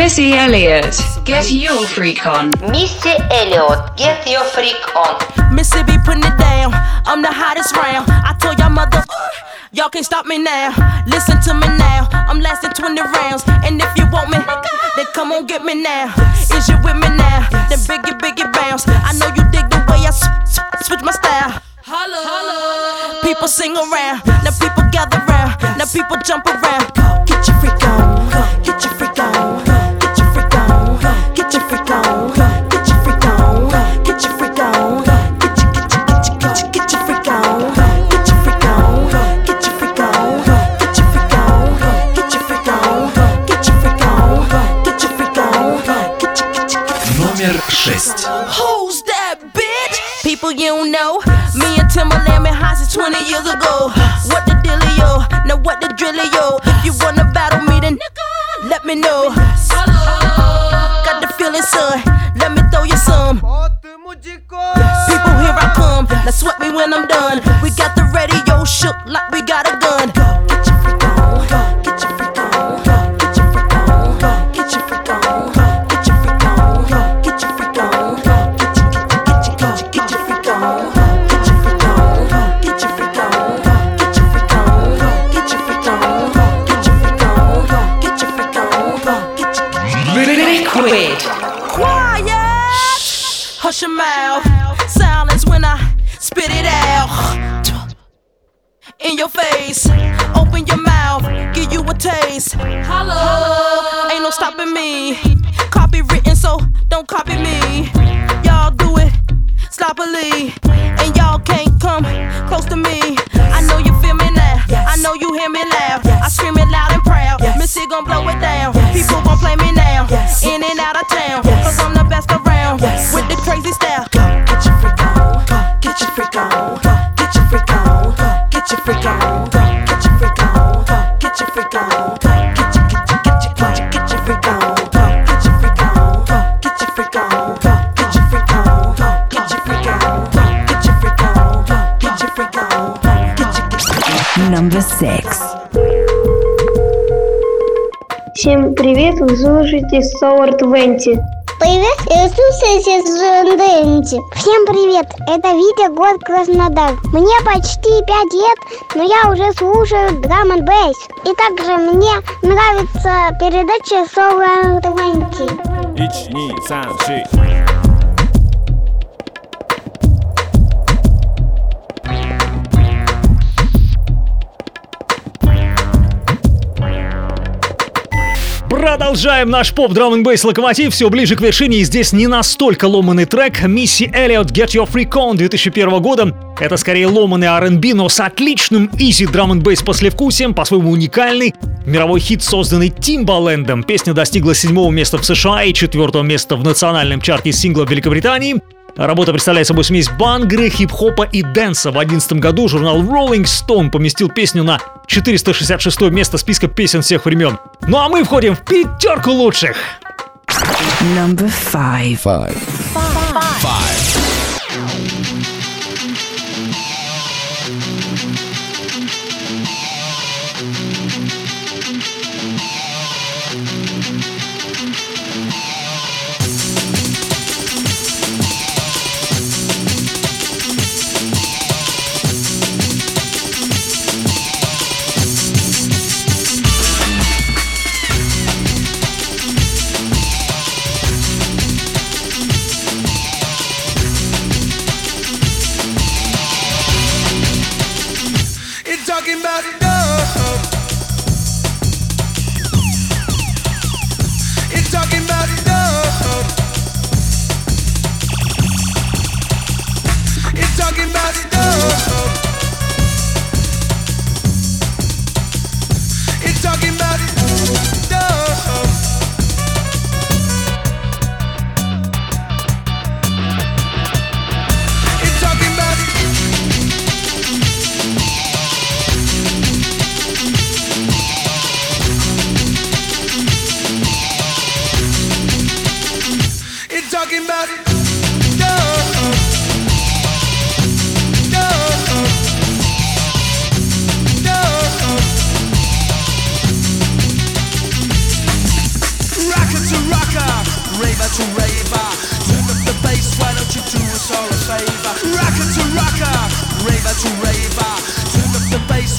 Missy Elliott, get your freak on. Missy Elliott, get your freak on. Mississippi putting it down. I'm the hottest round. I told y'all mother, uh, y'all can't stop me now. Listen to me now. I'm lasting 20 rounds. And if you want me, then come on get me now. Is you with me now? Then biggie, biggie bounce. I know you dig the way I s- s- switch my style. Holla, holla. People sing around. Now people gather round. Now people jump around. Get your freak on. Get your freak on. 6. Who's that bitch? People you don't know. Me and Timberland been high since 20 years ago. What the dealio? Now what the drillio? If you wanna battle me, then let me know. Got the feeling, son. Let me throw you some. People, here I come. Now sweat me when I'm done. We got the radio shook like we got a gun. Hush your mouth. Silence when I spit it out. In your face. Open your mouth. Give you a taste. Hello. Ain't no stopping me. Copy written, so don't copy me. Y'all do it sloppily. And y'all can't come close to me. I know you feel me now. I know you hear me loud. I scream it loud and proud. Missy gon' blow it down. People gon' play me now. In and out of town. Cause I'm the best around. With crazy style. Get your freak on. Get your freak on. Get your freak on. Get your freak on. Get your freak on. Get your freak on. Get your get your get your get your get your freak on. Get your freak on. Get your freak on. Get your freak on. Get your freak on. Get your freak on. Get your freak on. Get your get your Number six. Всем привет, вы слушаете Solar 20. Привет, я слушаю Зенденти. Всем привет, это Витя, город Краснодар. Мне почти 5 лет, но я уже слушаю драм н. И также мне нравится передача Solar 20. 1、2、3、Продолжаем наш поп драм бейс локомотив все ближе к вершине и здесь не настолько ломанный трек Мисси Эллиот Get Your Freak On 2001 года. Это скорее ломанный R&B, но с отличным изи драм н бейс послевкусием, по-своему уникальный. Мировой хит, созданный Тимбалендом. Песня достигла седьмого места в США и четвертого места в национальном чарте сингла Великобритании. Работа представляет собой смесь бангры, хип-хопа и дэнса. В 2011 году журнал Rolling Stone поместил песню на 466 место списка песен всех времен. Ну а мы входим в пятерку лучших. Number five. Five. It's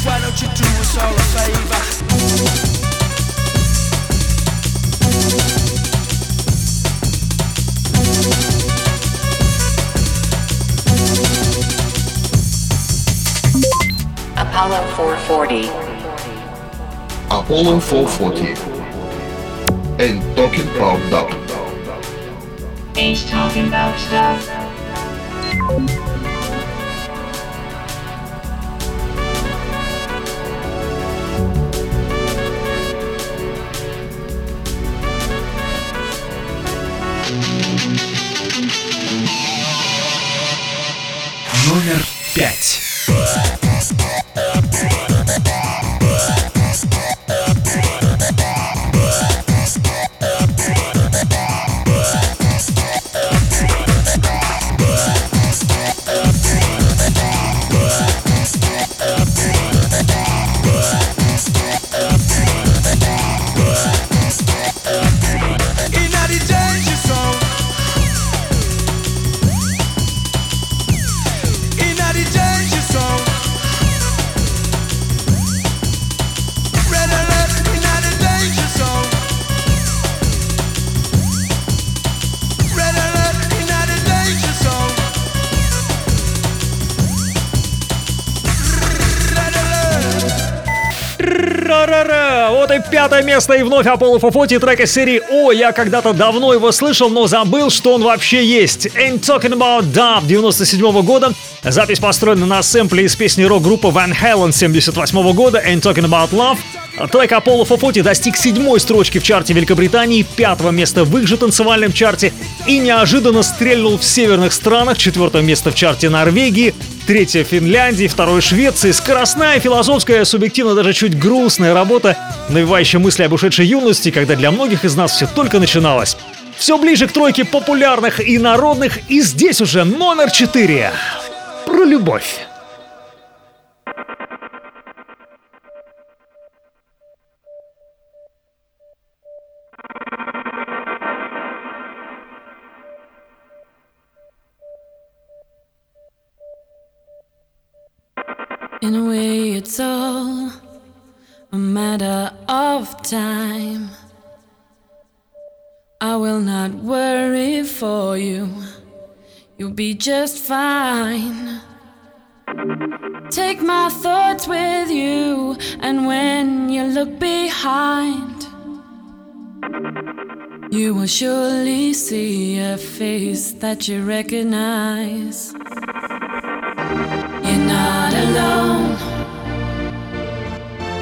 why don't you do us all a favor? Apollo 440. Apollo 440 and Talking About Down. Ain't talking about stuff. Пятое место и вновь Apollo Фофоти трек из серии «О, я когда-то давно его слышал, но забыл, что он вообще есть». Ain't Talking About Dub 97 года. Запись построена на сэмпле из песни рок-группы Van Halen 78 года Ain't Talking About Love. Трек Apollo Фофоти достиг седьмой строчки в чарте Великобритании, пятого места в их же танцевальном чарте и неожиданно стрельнул в северных странах, четвертое место в чарте Норвегии, третье в Финляндии, второе в Швеции. Скоростная, философская, субъективно даже чуть грустная работа, навевающая мысли об ушедшей юности, когда для многих из нас все только начиналось. Все ближе к тройке популярных и народных, и здесь уже номер четыре. Про любовь. Be just fine. Take my thoughts with you, and when you look behind, you will surely see a face that you recognize. You're not alone.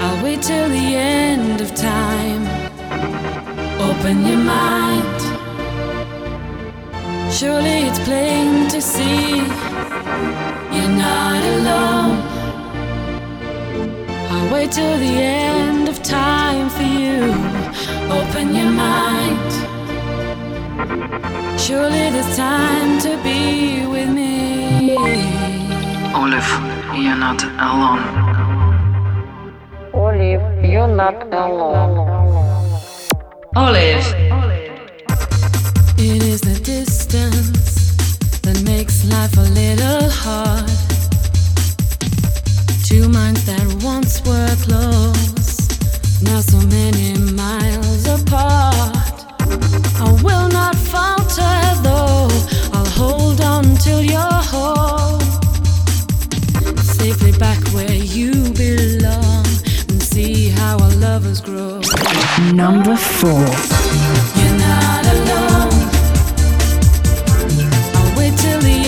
I'll wait till the end of time. Open your mind. Surely it's plain to see you're not alone. I'll wait till the end of time for you. Open your mind. Surely there's time to be with me. Olive, you're not alone. Olive, you're not alone. Olive. It is the distance that makes life a little hard. Two minds that once were close, now so many miles apart. I will not falter though, I'll hold on till you're home. Safely back where you belong and see how our lovers grow. Number four. You're not alone till the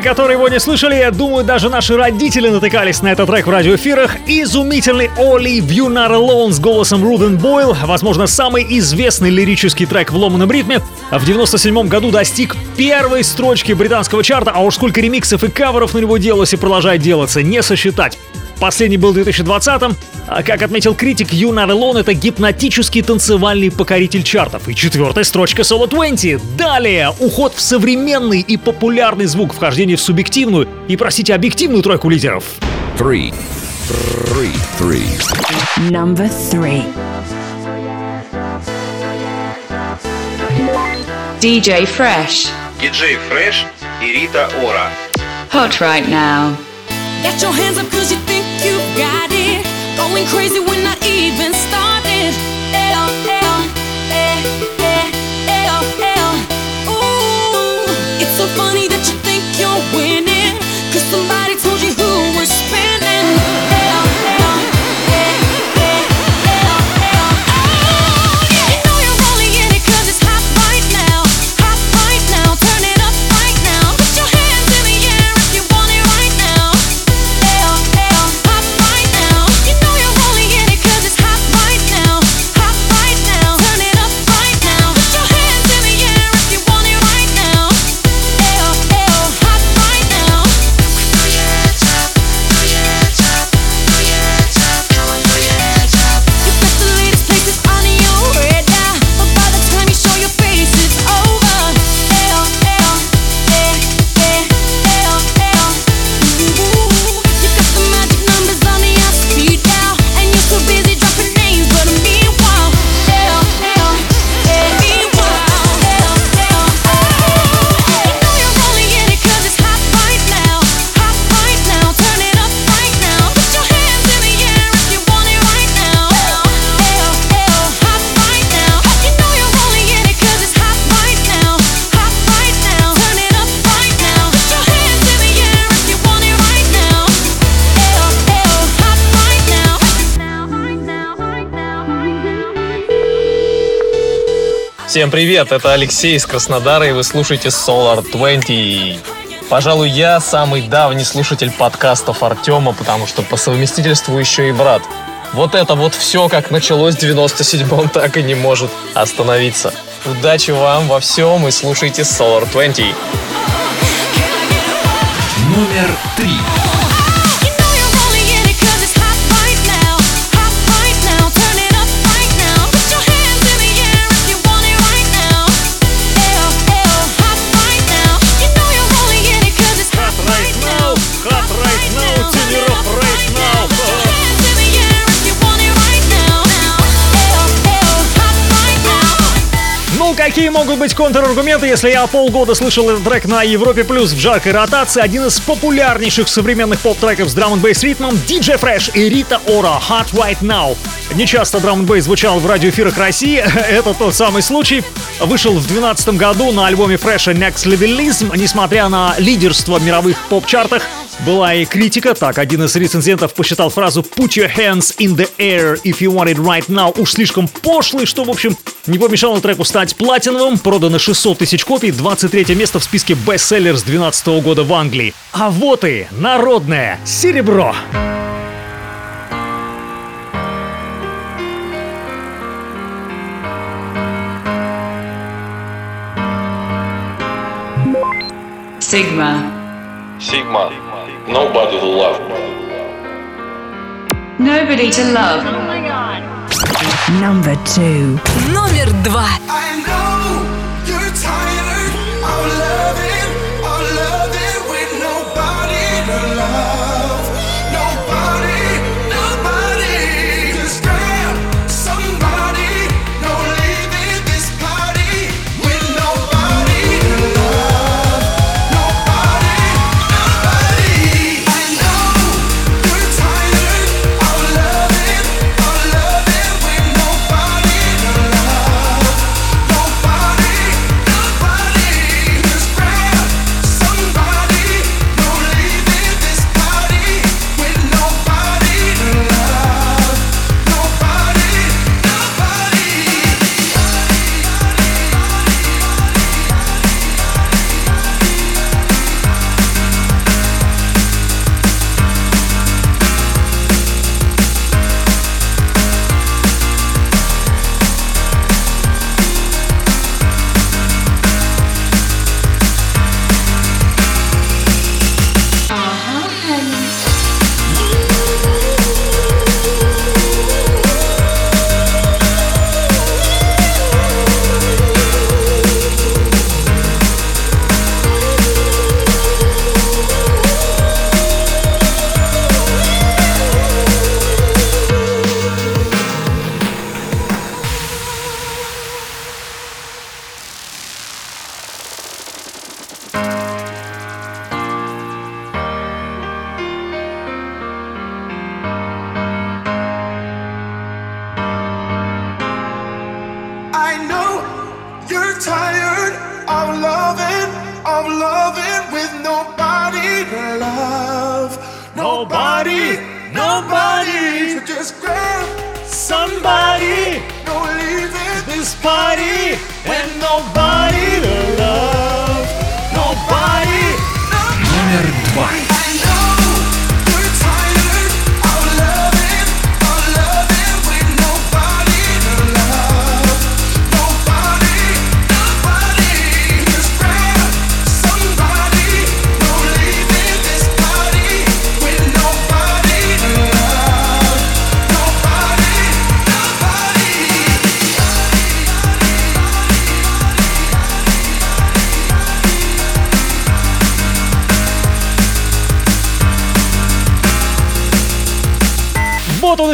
которые его не слышали. Я думаю, даже наши родители натыкались на этот трек в радиоэфирах. Изумительный Оли You Not Alone с голосом Руден Бойл. Возможно, самый известный лирический трек в ломаном ритме. В 97 году достиг первой строчки британского чарта, а уж сколько ремиксов и каверов на него делалось и продолжает делаться, не сосчитать. Последний был в 2020-м. А как отметил критик, Not Alone — это гипнотический танцевальный покоритель чартов. И четвертая строчка Solo 20. Далее, уход в современный и популярный звук, вхождение в субъективную и, простите, объективную тройку лидеров. Three. Three. Three. Number three. DJ Fresh. Диджей Фреш и Рита Ора. Hot right now. Get your hands up cause you think you got it. Going crazy when I even started. L, L, eh, eh, L, L. Ooh, it's so funny that you winning. Cause somebody told you who was spinning. Всем привет, это Алексей из Краснодара, и вы слушаете Solar 20. Пожалуй, я самый давний слушатель подкастов Артема, потому что по совместительству еще и брат. Вот это вот все, как началось в 97-м, так и не может остановиться. Удачи вам во всем и слушайте Solar 20. Номер три. Какие могут быть контраргументы, если я полгода слышал этот трек на Европе Плюс в жаркой ротации? Один из популярнейших современных поп-треков с драм н бейс ритмом DJ Fresh и Рита Ора Hot Right Now. Не часто драм н бейс звучал в радиоэфирах России, это тот самый случай. Вышел в 2012 году на альбоме Fresh Next Levelism, несмотря на лидерство в мировых поп-чартах, была и критика, так один из рецензентов посчитал фразу «Put your hands in the air if you want it right now» уж слишком пошлой, что, в общем, не помешало треку стать платиновым, продано 600 тысяч копий, 23 место в списке бестселлер с 2012 года в Англии. А вот и народное серебро. Sigma. Sigma. Nobody to love. Nobody to love. Number two. Номер два. Nobody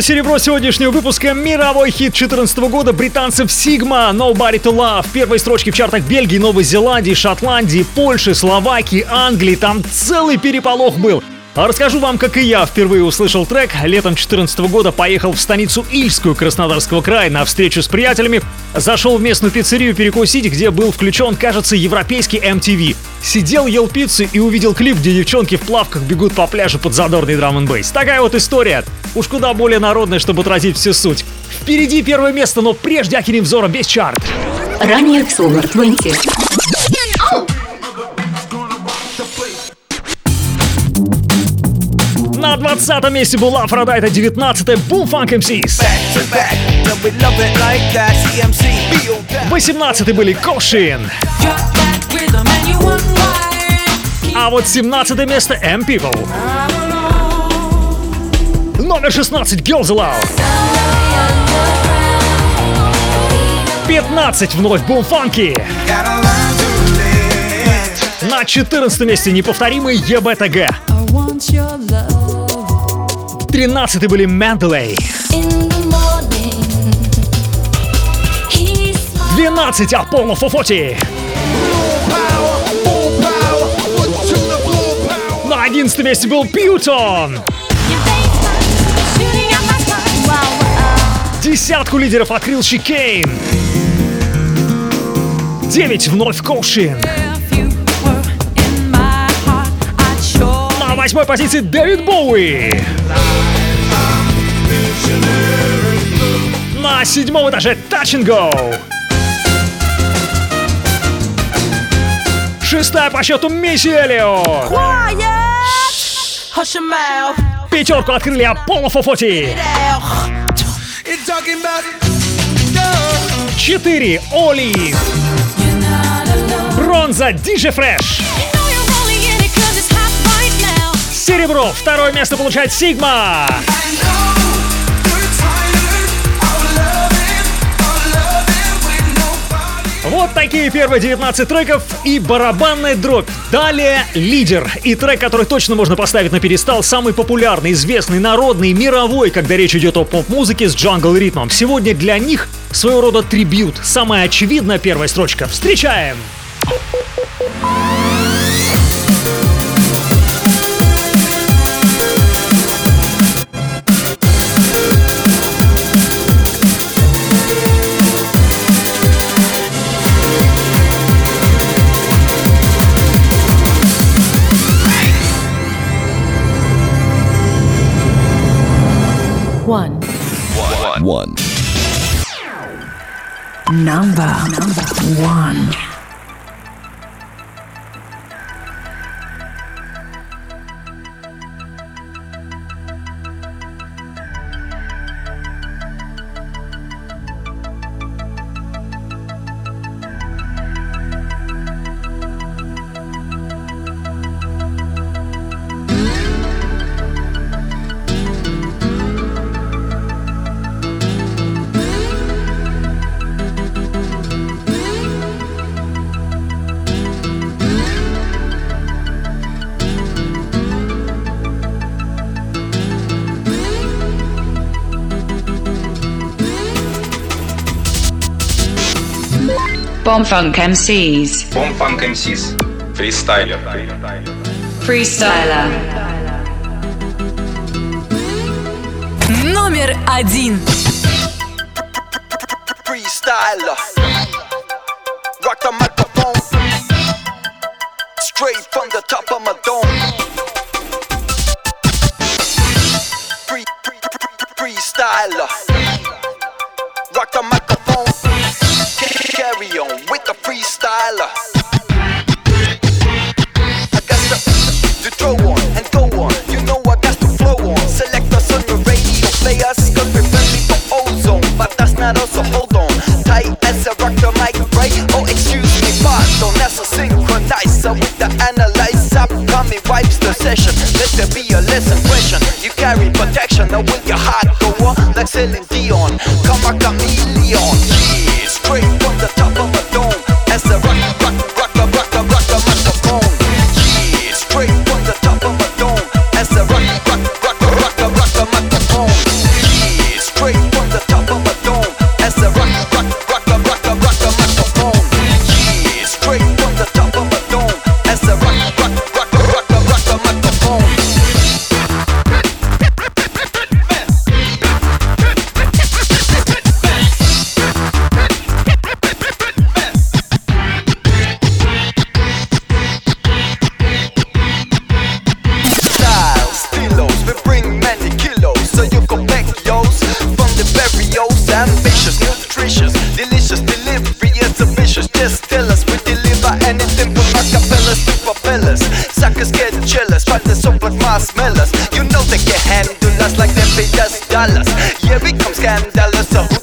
Серебро сегодняшнего выпуска. Мировой хит 2014 года британцев Sigma Nobody to Love. Первые строчки в чартах Бельгии, Новой Зеландии, Шотландии, Польши, Словакии, Англии. Там целый переполох был. А расскажу вам, как и я впервые услышал трек. Летом 2014 года поехал в станицу Ильскую Краснодарского края на встречу с приятелями. Зашел в местную пиццерию перекусить, где был включен, кажется, европейский MTV. Сидел, ел пиццу и увидел клип, где девчонки в плавках бегут по пляжу под задорный драм н бейс. Такая вот история. Уж куда более народная, чтобы отразить всю суть. Впереди первое место, но прежде окинем взором весь чарт. Ранее в Solar 20. На 20 месте был Aphrodite, 19 Boom Funk MCs. 18 были Kosheen. А вот 17 место M People. Номер 16 Girls Aloud. 15 вновь Boom Funky. На 14 месте неповторимый ЕБТГ. 13 были Mendeley. 12 Apollo 440. На 11 месте был Пьютон. Десятку лидеров открыл Шикейн. Девять вновь Коушин. На восьмой позиции Дэвид Боуи. На седьмом этаже Touch and Go. Шестая по счету Мисси Элио. Пятерку открыли Аполло Фофоти. 4. Оли. Бронза Диджи Фреш. Серебро. Второе место получает Сигма. Сигма. Такие первые 19 треков и барабанная дробь. Далее лидер. И трек, который точно можно поставить на перестал, самый популярный, известный, народный, мировой, когда речь идет о поп-музыке с джангл ритмом. Сегодня для них своего рода трибют. Самая очевидная первая строчка. Встречаем! One. Number, number one. Bomb Funk MCs. Bomb Funk MCs. Фристайлер. Freestyler. Номер один. Suckers get jealous, try to sound my smellers. You know they can handle us like they pay us dollars Yeah, we come scandalous, so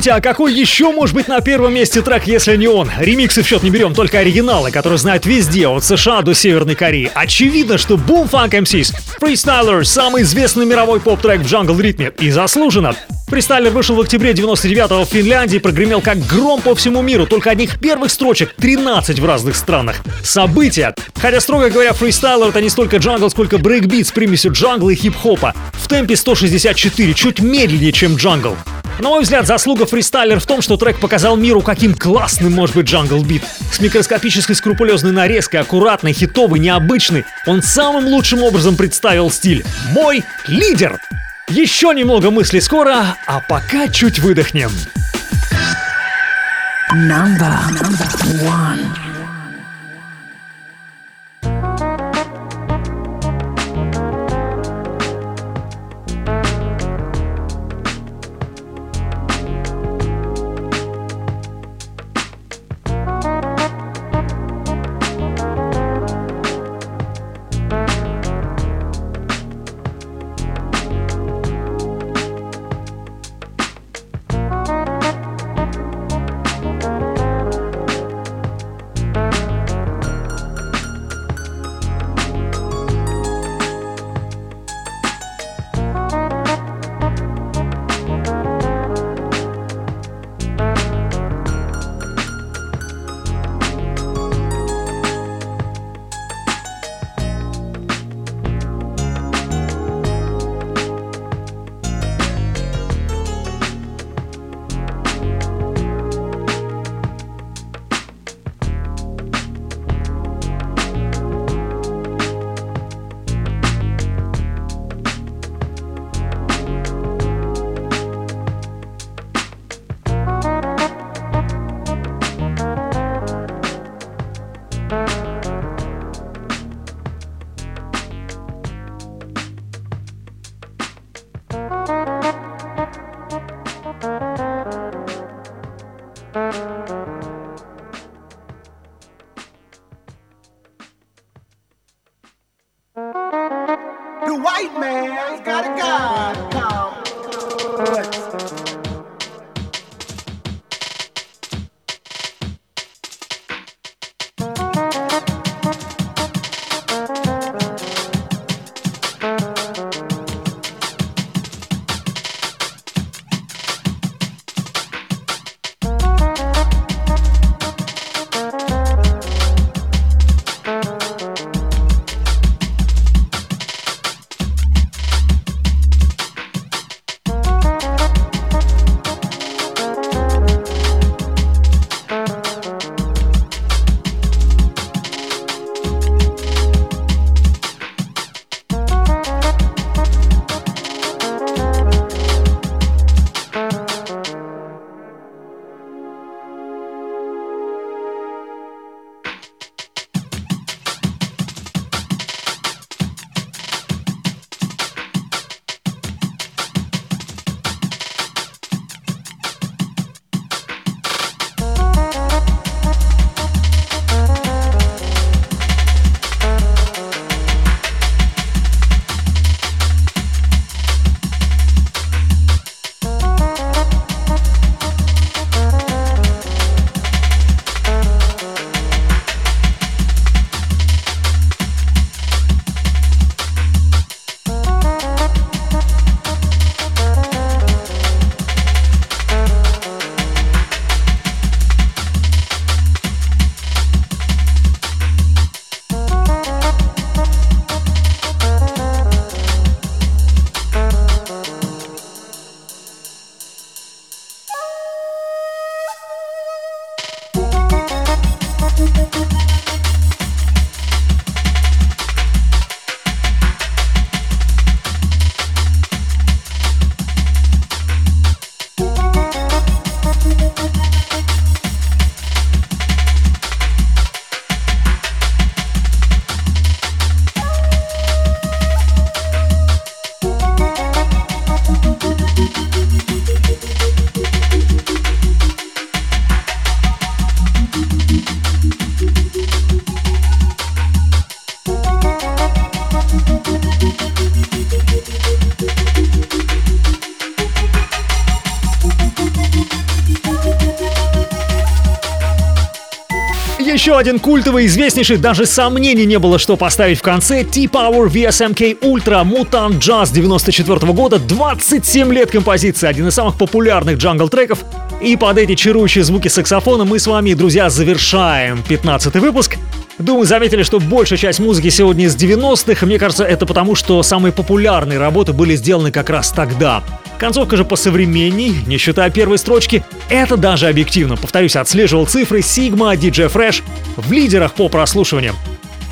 Скажите, а какой еще может быть на первом месте трек, если не он? Ремиксы в счет не берем, только оригиналы, которые знают везде, от США до Северной Кореи. Очевидно, что Boom Funk MCs, Freestyler, самый известный мировой поп-трек в джангл-ритме. И заслуженно. Freestyler вышел в октябре 99-го в Финляндии и прогремел как гром по всему миру. Только одних первых строчек 13 в разных странах. События. Хотя, строго говоря, Freestyler это не столько джангл, сколько брейкбит с примесью джангла и хип-хопа. В темпе 164, чуть медленнее, чем джангл. На мой взгляд, заслуга фристайлер в том, что трек показал миру, каким классным может быть джангл бит. С микроскопической скрупулезной нарезкой, аккуратный, хитовый, необычный, он самым лучшим образом представил стиль «Мой лидер». Еще немного мыслей скоро, а пока чуть выдохнем. Number, number one. Один культовый, известнейший, даже сомнений не было, что поставить в конце. T-Power VSMK Ultra Mutant Jazz 94 года, 27 лет композиции, один из самых популярных джангл-треков. И под эти чарующие звуки саксофона мы с вами, друзья, завершаем 15 выпуск. Думаю, заметили, что большая часть музыки сегодня из 90-х. Мне кажется, это потому, что самые популярные работы были сделаны как раз тогда. Концовка же посовременней, не считая первой строчки. Это даже объективно. Повторюсь, отслеживал цифры Sigma, DJ Fresh в лидерах по прослушиваниям.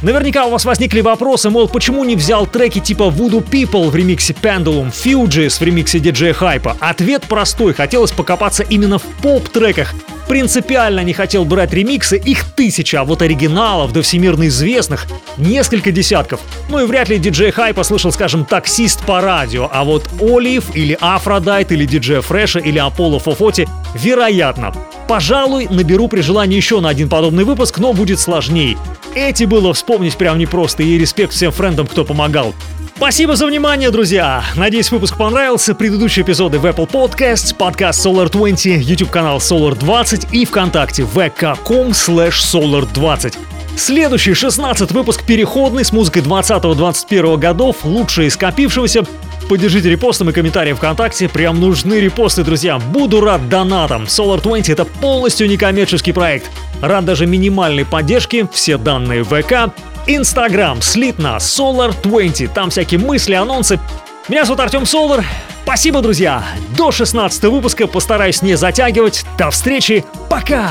Наверняка у вас возникли вопросы, мол, почему не взял треки типа Voodoo People в ремиксе Pendulum, Fugees в ремиксе DJ Hype? Ответ простой, хотелось покопаться именно в поп-треках. Принципиально не хотел брать ремиксы, их тысяча, а вот оригиналов до всемирно известных несколько десятков. Ну и вряд ли DJ Hype слышал, скажем, таксист по радио, а вот Olive или Aphrodite или DJ Fresh а или Apollo 440 вероятно. Пожалуй, наберу при желании еще на один подобный выпуск, но будет сложней. Эти было вспомнить прям непросто, и респект всем френдам, кто помогал. Спасибо за внимание, друзья! Надеюсь, выпуск понравился. Предыдущие эпизоды в Apple Podcasts, подкаст Solar 20, YouTube канал Solar 20 и ВКонтакте vk.com slash solar 20. Следующий 16 выпуск переходный с музыкой 20-21 годов, лучшее из скопившегося. Поддержите репостом и комментарием ВКонтакте. Прям нужны репосты, друзья. Буду рад донатам. Solar 20 это полностью некоммерческий проект. Рад даже минимальной поддержке. Все данные в ВК. Инстаграм слит на Solar 20. Там всякие мысли, анонсы. Меня зовут Артем Солар. Спасибо, друзья. До 16 выпуска постараюсь не затягивать. До встречи. Пока!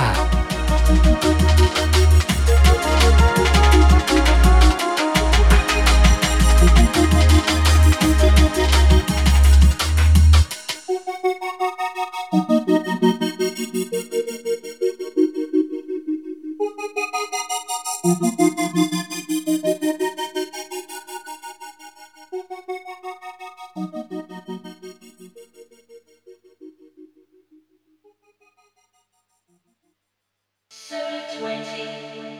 Solar 20.